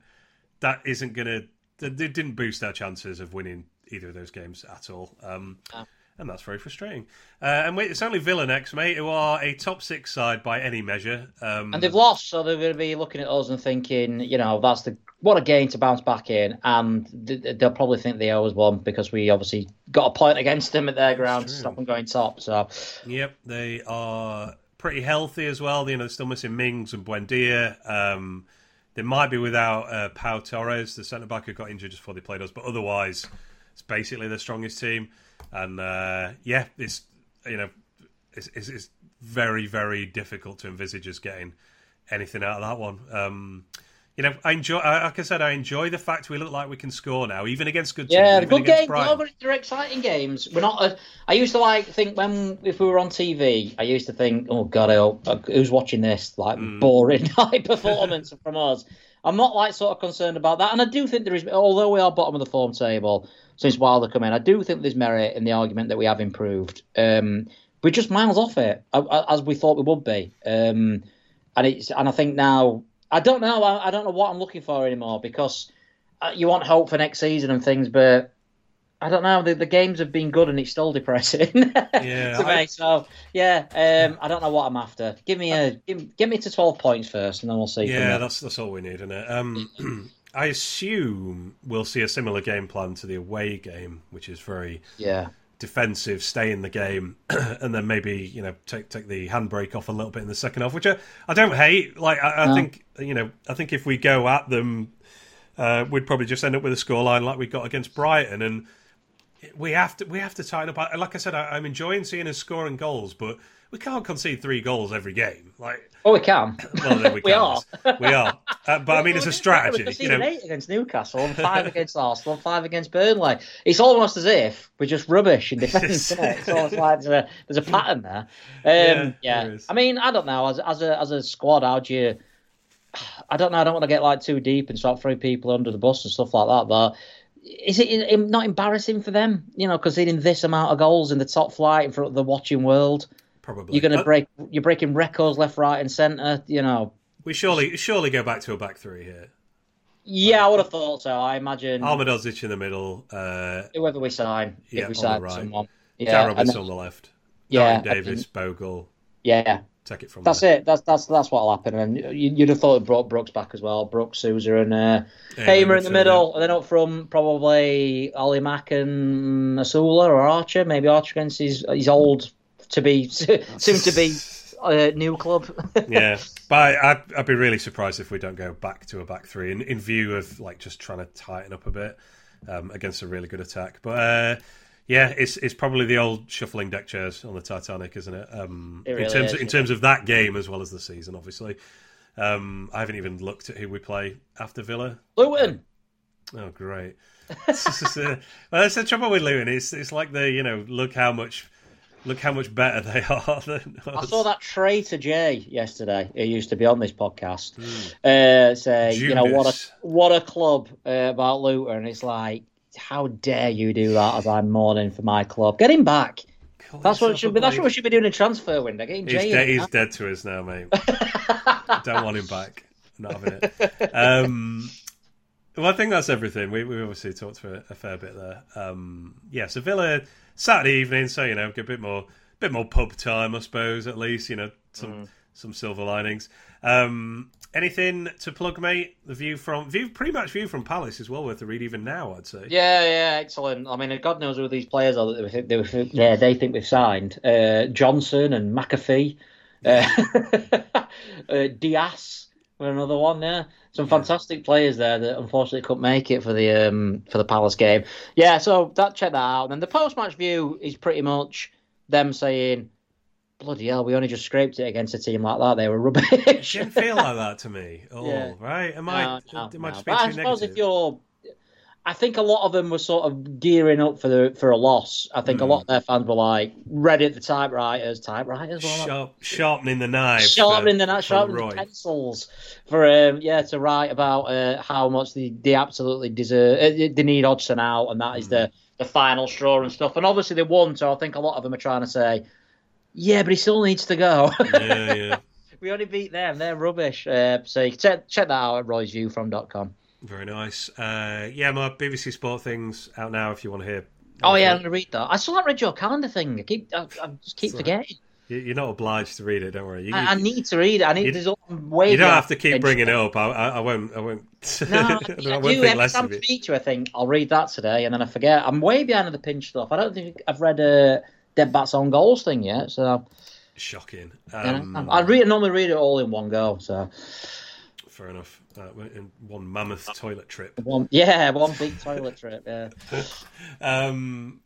that isn't going to. It didn't boost our chances of winning either of those games at all. Um. And that's very frustrating. Uh, and wait, it's only Villa next, mate, who are a top six side by any measure. Um, and they've lost, so they're going to be looking at us and thinking, you know, that's the what a game to bounce back in. And they'll probably think they owe us one because we obviously got a point against them at their ground to stop them going top. So, yep, they are pretty healthy as well. You know, they're still missing Mings and Buendia. Um, they might be without uh, Pau Torres, the centre back who got injured just before they played us, but otherwise, it's basically the strongest team. And uh, yeah, it's you know, it's, it's, it's, very very difficult to envisage us getting anything out of that one. Um, you know, I enjoy. Like I said, I enjoy the fact we look like we can score now, even against good teams. Yeah, good games. they're exciting games. We're not. Uh, I used to like think when if we were on TV, I used to think, oh god, uh, who's watching this? Like mm. boring high performance from us. I'm not like sort of concerned about that, and I do think there is. Although we are bottom of the form table since Wilder come in, I do think there's merit in the argument that we have improved. Um, we're just miles off it as we thought we would be. Um, and it's and I think now I don't know. I, I, don't know what I'm looking for anymore because uh, you want hope for next season and things, but I don't know. The, the games have been good and it's still depressing. yeah. to I... me. So yeah, um, I don't know what I'm after. Give me a give, give me to 12 points first, and then we'll see. Yeah, that's that's all we need, isn't it? Um, I assume we'll see a similar game plan to the away game, which is very yeah defensive, stay in the game, and then maybe you know take take the handbrake off a little bit in the second half, which I, I don't hate. Like I, I no. think you know I think if we go at them, uh, we'd probably just end up with a scoreline like we got against Brighton, and we have to we have to tighten up. Like I said, I, I'm enjoying seeing us scoring goals, but we can't concede three goals every game. Like, oh, we can. Well, we, we are. we are. Uh, but I mean, it's a strategy. We you know, eight against Newcastle and five against Arsenal and five against Burnley. It's almost as if we're just rubbish in defence. it? It's like there's a, there's a pattern there. Um, yeah, yeah. I mean, I don't know. As as a as a squad, how do you? I don't know. I don't want to get like too deep and start throwing people under the bus and stuff like that, but is it not embarrassing for them? You know, conceding this amount of goals in the top flight in front of the watching world. Probably. You're going to uh, break. You're breaking records left, right, and centre. You know. We surely surely go back to a back three here. Yeah, I would have thought so. I imagine Ahmedhodzic in the middle. Uh, whoever we sign, yeah, if we sign right. someone. Yeah, Roberts on the left. Yeah, Davis, Bogle. Yeah, take it from. That's there. it. That's that's that's what'll happen. And you, would have thought it brought Brooks back as well. Brooks, Souza, and uh, Hamer in the middle, and then up from probably Ollie Mack and Osula or Archer. Maybe Archer against his his old to be soon to be a new club. yeah, but I'd, I'd be really surprised if we don't go back to a back three in, in view of like just trying to tighten up a bit um, against a really good attack. But uh, Yeah, it's it's probably the old shuffling deck chairs on the Titanic, isn't it? Um, It really in terms is, in yeah. terms of that game as well as the season, obviously. Um, I haven't even looked at who we play after Villa. Luton. Oh, great! It's just, uh, well, that's the trouble with Luton. It's it's like the you know, look how much look how much better they are than I saw that traitor Jay yesterday. Who used to be on this podcast. Hmm. Uh, say, you know what a what a club uh, about Luton. And it's like, how dare you do that as I'm mourning for my club? Get him back. That's what should be. That's what we should be doing in transfer window. Getting He's, Jay. de- he's dead to us now, mate. Don't want him back. Not having it. Um, well, I think that's everything. We, we obviously talked for a, a fair bit there. Um, yeah, so Villa Saturday evening, so you know, get a bit more, bit more pub time, I suppose. At least you know some some silver linings. Um, anything to plug, mate? The view from view, pretty much view from Palace is well worth a read even now. I'd say. Yeah, yeah, excellent. I mean, God knows who these players are that they, think- they, think- yeah, they think we've signed. Uh, Johnson and McAfee, uh, uh, Diaz, were another one. Yeah, some fantastic players there that unfortunately couldn't make it for the um, for the Palace game. Yeah, so that check that out. And then the post match view is pretty much them saying, "Bloody hell, we only just scraped it against a team like that. They were rubbish." It didn't feel like that to me. Oh, Yeah. right? Am I? No, no, am I no. just But being I suppose negative? if you're, I think a lot of them were sort of gearing up for the for a loss. I think a Hmm. lot of their fans were like ready at the typewriters, typewriters. Sharp, sharpening the knife, sharpening the for- knife, for sharpening the pencils for um, yeah to write about uh, how much they, they absolutely deserve. Uh, they need Hodgson out, and that is Hmm. the the final straw and stuff. And obviously they won, so I think a lot of them are trying to say, yeah, but he still needs to go. yeah, yeah. we only beat them; they're rubbish. Uh, so you can check check that out at roysviewfrom.com. Very nice. Uh, yeah, my BBC Sport things out now if you want to hear. Oh yeah, I'm gonna read that. I still haven't read your calendar thing. I keep, I, I just keep forgetting. You- You're not obliged to read it. Don't worry. You, I, I need to read it. I need. you- there's way. you don't have to keep bringing it up. I, I, I won't. I won't. No, I, I I won't do. think Every time I speak to you, I think I'll read that today, and then I forget. I'm way behind on the pinch stuff. I don't think I've read uh, Dead Bats on Goals thing yet. So Shocking. Um, I read normally read it all in one go. So Fair enough. Uh, in one mammoth toilet trip. one, yeah, one big toilet trip. Yeah. Um,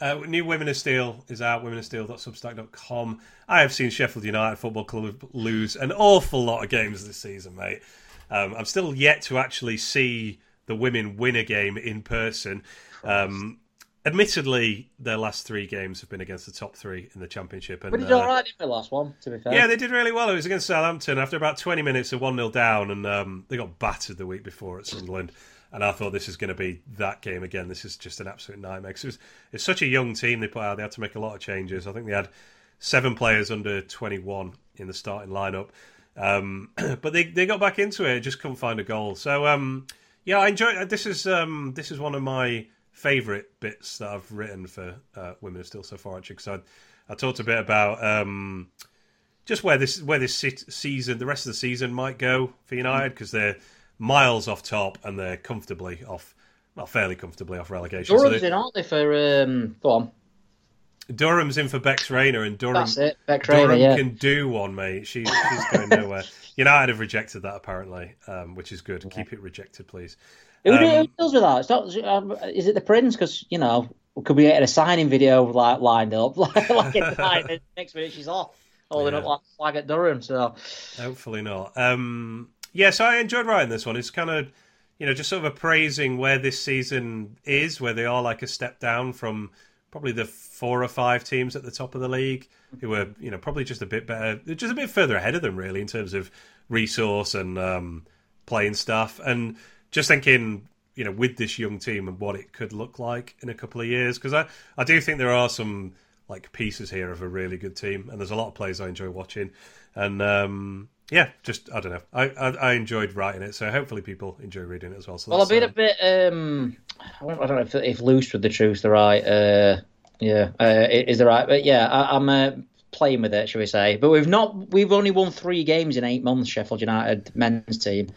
uh, new Women of Steel is out, womenofsteel.substack.com. I have seen Sheffield United Football Club lose an awful lot of games this season, mate. Um, I'm still yet to actually see the women win a game in person. Um, admittedly, their last three games have been against the top three in the Championship. And, We did uh, all right in the last one, to be fair. yeah, they did really well. It was against Southampton after about 20 minutes of 1 0 down, and um, they got battered the week before at Sunderland. And I thought this is going to be that game again. This is just an absolute nightmare. 'Cause it was, it's such a young team they put out. They had to make a lot of changes. I think they had seven players under 21 in the starting lineup. Um, but they, they got back into it, just couldn't find a goal. So, um, yeah, I enjoy This is um, this is one of my favourite bits that I've written for uh, Women of Steel so far, actually, because I, I talked a bit about. Um, just where this where this season, the rest of the season might go for United because they're miles off top and they're comfortably off, well, fairly comfortably off relegation. So Durham's they- in, aren't they? For um, go on. Durham's in for Bex Rayner, and Durham That's it. Beck Durham Trainer, yeah. can do one, mate. She, she's going nowhere. United have rejected that apparently, um, which is good. Keep it rejected, please. Who, Um, who deals with that? It's not. Um, is it the Prince? Because you know, could we get a signing video like lined up, like like the night, and next minute she's off, holding Yeah. up like flag at Durham. So Hopefully not. Um, yeah, so I enjoyed writing this one. It's kind of, you know, just sort of appraising where this season is, where they are like a step down from probably the four or five teams at the top of the league who were you know, probably just a bit better, just a bit further ahead of them, really, in terms of resource and um, playing stuff. And just thinking, you know, with this young team and what it could look like in a couple of years, because I, I do think there are some like pieces here of a really good team, and there's a lot of players I enjoy watching, and um, yeah, just I don't know, I, I I enjoyed writing it, so hopefully people enjoy reading it as well. So well, I've been uh, a bit. Um, I don't I don't know if, if loose with the truth the right. Uh, yeah, uh, is the right. But yeah, I, I'm uh, playing with it, shall we say? But we've not. We've only won three games in eight months. Sheffield United men's team.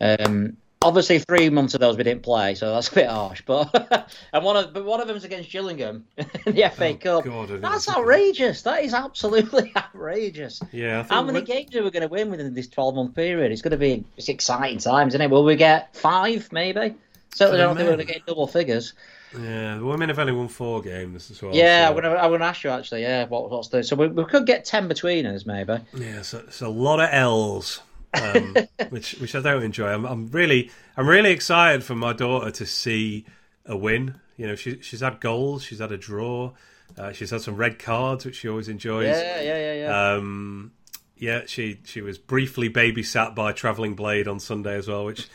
Um, obviously, three months of those we didn't play, so that's a bit harsh. But and one of but one of them's against Gillingham in the FA Oh, Cup. God, that's outrageous. That is absolutely outrageous. yeah, I think How many when- games are we going to win within this 12 month period? It's going to be it's exciting times, isn't it? Will we get five, maybe? Certainly the don't think we're going to get double figures. Yeah, the women have only won four games as well. Yeah, so- gonna, I'm gonna ask you actually. Yeah, what, what's the so we, we could get ten between us maybe. Yeah, so it's a lot of L's, um, which which I don't enjoy. I'm, I'm really I'm really excited for my daughter to see a win. You know, she she's had goals, she's had a draw, uh, she's had some red cards, which she always enjoys. Yeah, yeah, yeah, yeah. Um, yeah, she she was briefly babysat by Travelling Blade on Sunday as well, which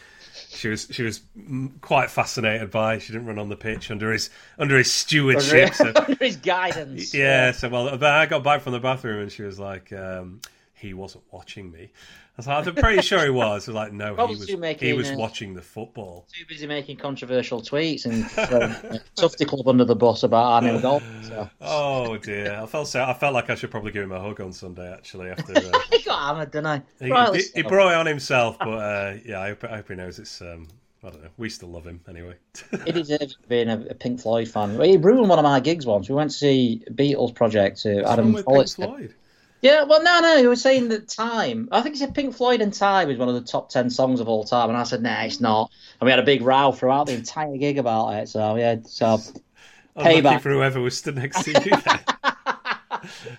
she was she was quite fascinated by. She didn't run on the pitch under his under his stewardship. so Under his guidance. yeah, so well, but I got back from the bathroom and she was like, um, "He wasn't watching me." I was like, "I'm pretty sure he was." Was like, "No, he was. making, he was uh, watching the football." Too busy making controversial tweets and throwing uh, Tufty Club under the bus about new goal. So. Oh dear, I felt so. I felt like I should probably give him a hug on Sunday. Actually, after uh, He got hammered, didn't I? he, he, he brought it on himself, but uh, yeah, I hope, I hope he knows it's. Um, I don't know. We still love him anyway. He deserves being a, Pink Floyd fan. He ruined one of my gigs once. We went to see Beatles project to What's Adam wrong with Pink Follett. Floyd? Yeah, well, no, no. He was saying that Time. I think he said Pink Floyd and Time is one of the top ten songs of all time, and I said, Nah, it's not. And we had a big row throughout the entire gig about it. So yeah, so Unlucky Payback. for whoever was stood next to you.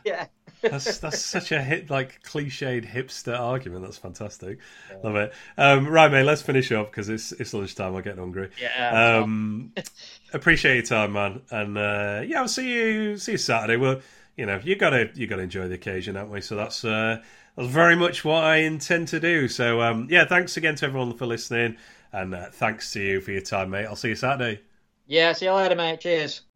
Yeah. That's that's such a hit, like cliched hipster argument. That's fantastic. Love it. Um, right, mate. Let's finish up because it's it's lunchtime. I'm getting hungry. Yeah. Um, appreciate your time, man. And uh, yeah, I'll see you see you Saturday. Well, you know, you gotta you gotta enjoy the occasion, haven't we? So that's uh, that's very much what I intend to do. So um, yeah, thanks again to everyone for listening, and uh, thanks to you for your time, mate. I'll see you Saturday. yeah. See you later, mate. Cheers.